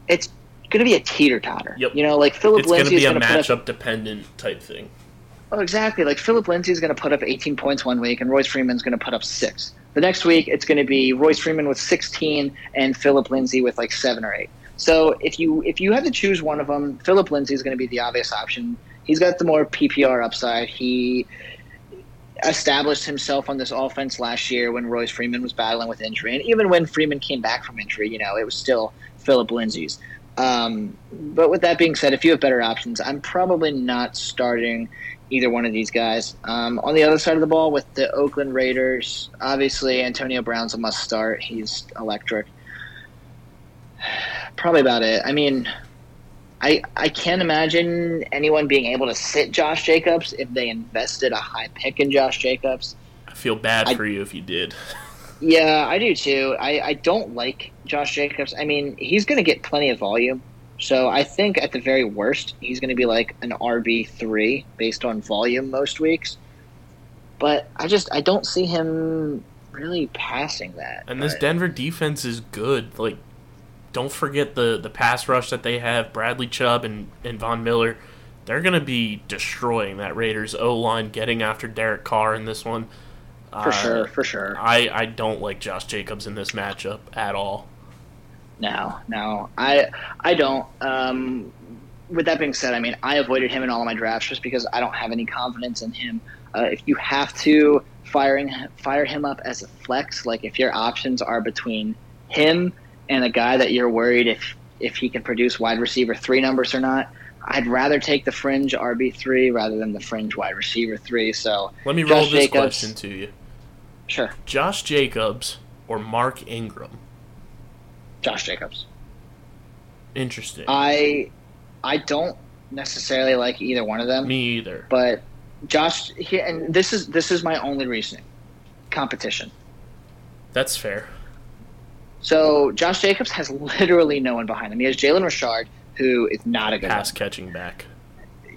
A: it's going to be a teeter totter.
B: Yep.
A: You know, like Philip
B: It's going to
A: Lindsay is
B: be a
A: going to put up
B: matchup dependent type thing.
A: Oh, exactly. Like Philip Lindsay is going to put up 18 points one week, and Royce Freeman's going to put up six. The next week, it's going to be Royce Freeman with 16 and Philip Lindsay with like seven or eight. So if you if you had to choose one of them, Philip Lindsay is going to be the obvious option. He's got the more PPR upside. He established himself on this offense last year when Royce Freeman was battling with injury, and even when Freeman came back from injury, you know, it was still Philip Lindsay's. Um, but with that being said, if you have better options, I'm probably not starting either one of these guys. Um, on the other side of the ball, with the Oakland Raiders, obviously Antonio Brown's a must start. He's electric. [SIGHS] Probably about it. I mean, I I can't imagine anyone being able to sit Josh Jacobs if they invested a high pick in Josh Jacobs.
B: I feel bad
A: I-
B: for you if you did. [LAUGHS]
A: Yeah, I do too. I, I don't like Josh Jacobs. I mean, he's going to get plenty of volume. So I think at the very worst, he's going to be like an RB three based on volume most weeks. But I just I don't see him really passing that.
B: And this
A: But-
B: Denver defense is good. Like, don't forget the the pass rush that they have. Bradley Chubb and and Von Miller. They're going to be destroying that Raiders O line, getting after Derek Carr in this one.
A: for
B: Uh,
A: sure, for sure.
B: I I don't like Josh Jacobs in this matchup at all.
A: No, no, I I don't. Um, with that being said, I mean I avoided him in all of my drafts just because I don't have any confidence in him. Uh, if you have to firing fire him up as a flex, like if your options are between him and a guy that you're worried if if he can produce wide receiver three numbers or not, I'd rather take the fringe RB three rather than the fringe wide receiver three. So
B: Let me roll
A: Josh
B: this
A: Jacobs.
B: question to you:
A: sure,
B: Josh Jacobs or Mark Ingram?
A: Josh Jacobs.
B: Interesting.
A: I I don't necessarily like either one of them.
B: Me either.
A: but Josh here and this is this is my only reasoning. Competition.
B: That's fair.
A: So Josh Jacobs has literally no one behind him. He has Jalen Richard, who is not a good
B: Pass
A: one.
B: catching back.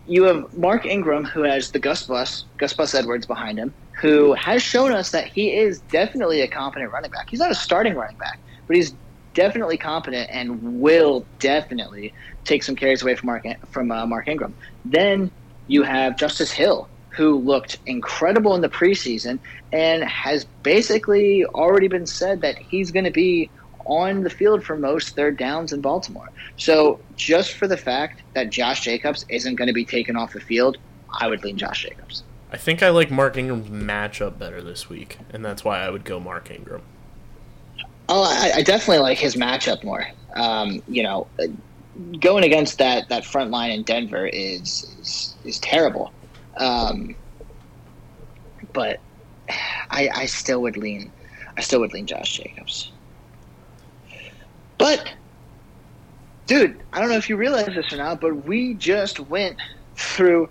A: You have Mark Ingram, who has the Gus Bus, Gus Bus Edwards behind him, who has shown us that he is definitely a competent running back. He's not a starting running back, but he's definitely competent and will definitely take some carries away from Mark from uh, Mark Ingram. Then you have Justice Hill, who looked incredible in the preseason and has basically already been said that he's going to be on the field for most third downs in Baltimore. So just for the fact that Josh Jacobs isn't going to be taken off the field, I would lean Josh Jacobs.
B: I think I like Mark Ingram's matchup better this week, and that's why I would go Mark Ingram.
A: Oh, I, I definitely like his matchup more. Um, you know, going against that that front line in Denver is is, is terrible. Um, but I, I still would lean I still would lean Josh Jacobs. But, dude, I don't know if you realize this or not, but we just went through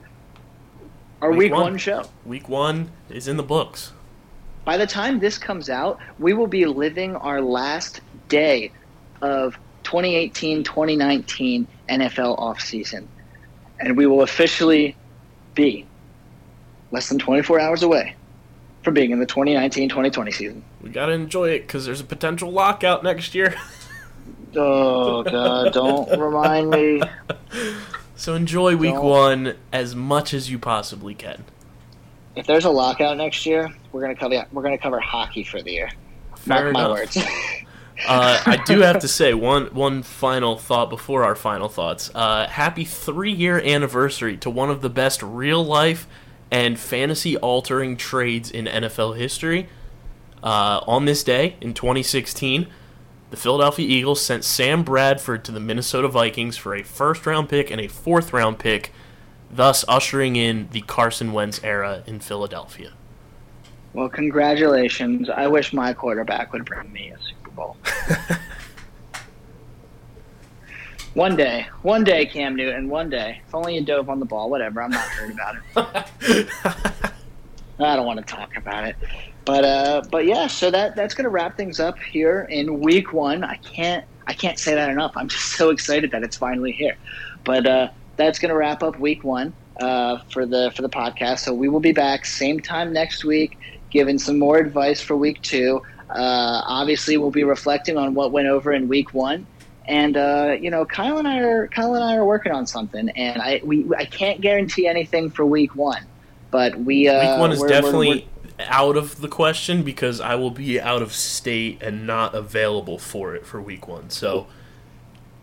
A: our week,
B: Week
A: one.
B: one.
A: show.
B: Week one is in the books.
A: By the time this comes out, we will be living our last day of 2018 2019 NFL offseason. And we will officially be less than 24 hours away from being in the 2019 2020 season.
B: We gotta enjoy it because there's a potential lockout next year. [LAUGHS]
A: Oh, God, don't [LAUGHS] remind me.
B: so enjoy week
A: Don't.
B: one as much as you possibly can.
A: If there's a lockout next year, we're gonna cover we're gonna cover hockey for the year.
B: Fair
A: Mark my
B: enough.
A: words. [LAUGHS]
B: uh, I do have to say one one final thought before our final thoughts. Uh, happy three year anniversary to one of the best real life and fantasy altering trades in NFL history. Uh, on this day in 2016, the Philadelphia Eagles sent Sam Bradford to the Minnesota Vikings for a first round pick and a fourth round pick, thus ushering in the Carson Wentz era in Philadelphia.
A: Well, congratulations. I wish my quarterback would bring me a Super Bowl. [LAUGHS] one day, one day, Cam Newton. One day. If only you dove on the ball. Whatever. I'm not worried about it. [LAUGHS] I don't want to talk about it. But uh, but yeah, so that that's gonna wrap things up here in week one. I can't I can't say that enough. I'm just so excited that it's finally here. But uh, that's gonna wrap up week one uh, for the for the podcast. So we will be back same time next week, giving some more advice for week two. Uh, obviously, we'll be reflecting on what went over in week one. And uh, you know, Kyle and I are Kyle and I are working on something, and I we I can't guarantee anything for week one, but we uh,
B: Week one is
A: we're- we're-
B: definitely
A: we're-
B: out of the question because I will be out of state and not available for it for week one. So,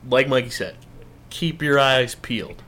B: like Mikey said, keep your eyes peeled.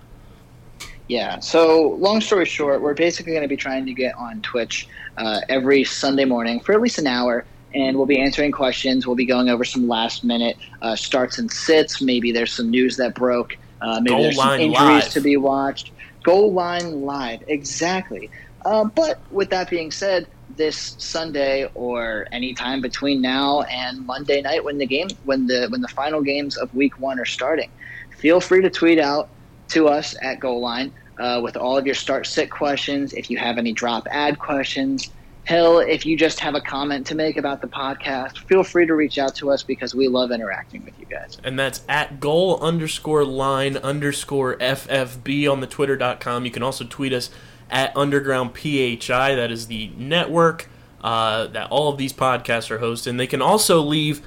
A: Yeah. So, long story short, we're basically going to be trying to get on Twitch uh, every Sunday morning for at least an hour, and we'll be answering questions. We'll be going over some last minute uh, starts and sits. Maybe there's some news that broke. Uh, maybe
B: Goal
A: there's some injuries
B: live.
A: to be watched. Goal line live, exactly. Uh, but with that being said, this Sunday or any time between now and Monday night when the game when the when the final games of Week One are starting, feel free to tweet out to us at Goal Line uh, with all of your start sit questions. If you have any drop ad questions, hell, if you just have a comment to make about the podcast, feel free to reach out to us because we love interacting with you guys.
B: And that's at goal underscore line underscore FFB on the twitter.com. You can also tweet us at underground PHI. That is the network uh, that all of these podcasts are hosted. And they can also leave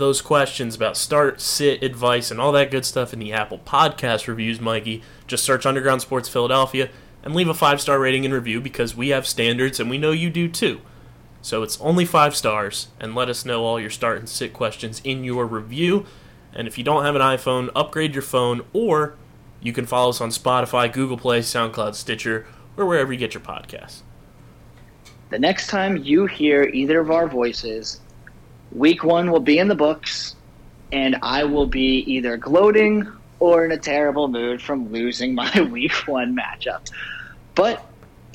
B: those questions about start, sit, advice, and all that good stuff in the Apple Podcast reviews, Mikey. Just search Underground Sports Philadelphia and leave a five star rating and review because we have standards and we know you do too. So it's only five stars, and let us know all your start and sit questions in your review. And if you don't have an iPhone, upgrade your phone, or you can follow us on Spotify, Google Play, SoundCloud, Stitcher, or wherever you get your podcasts.
A: The next time you hear either of our voices, week one will be in the books, and I will be either gloating or in a terrible mood from losing my [LAUGHS] week one matchup. But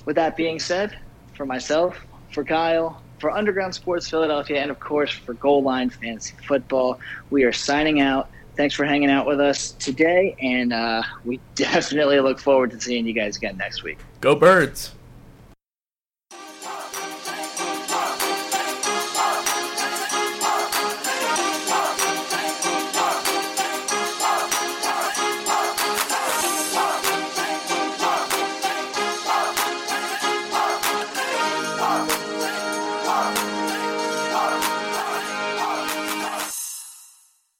A: with that being said, for myself, for Kyle, for Underground Sports Philadelphia, and of course for Goal Line Fantasy Football, we are signing out. Thanks for hanging out with us today, and uh, we [LAUGHS] definitely look forward to seeing you guys again next week.
B: Go Birds!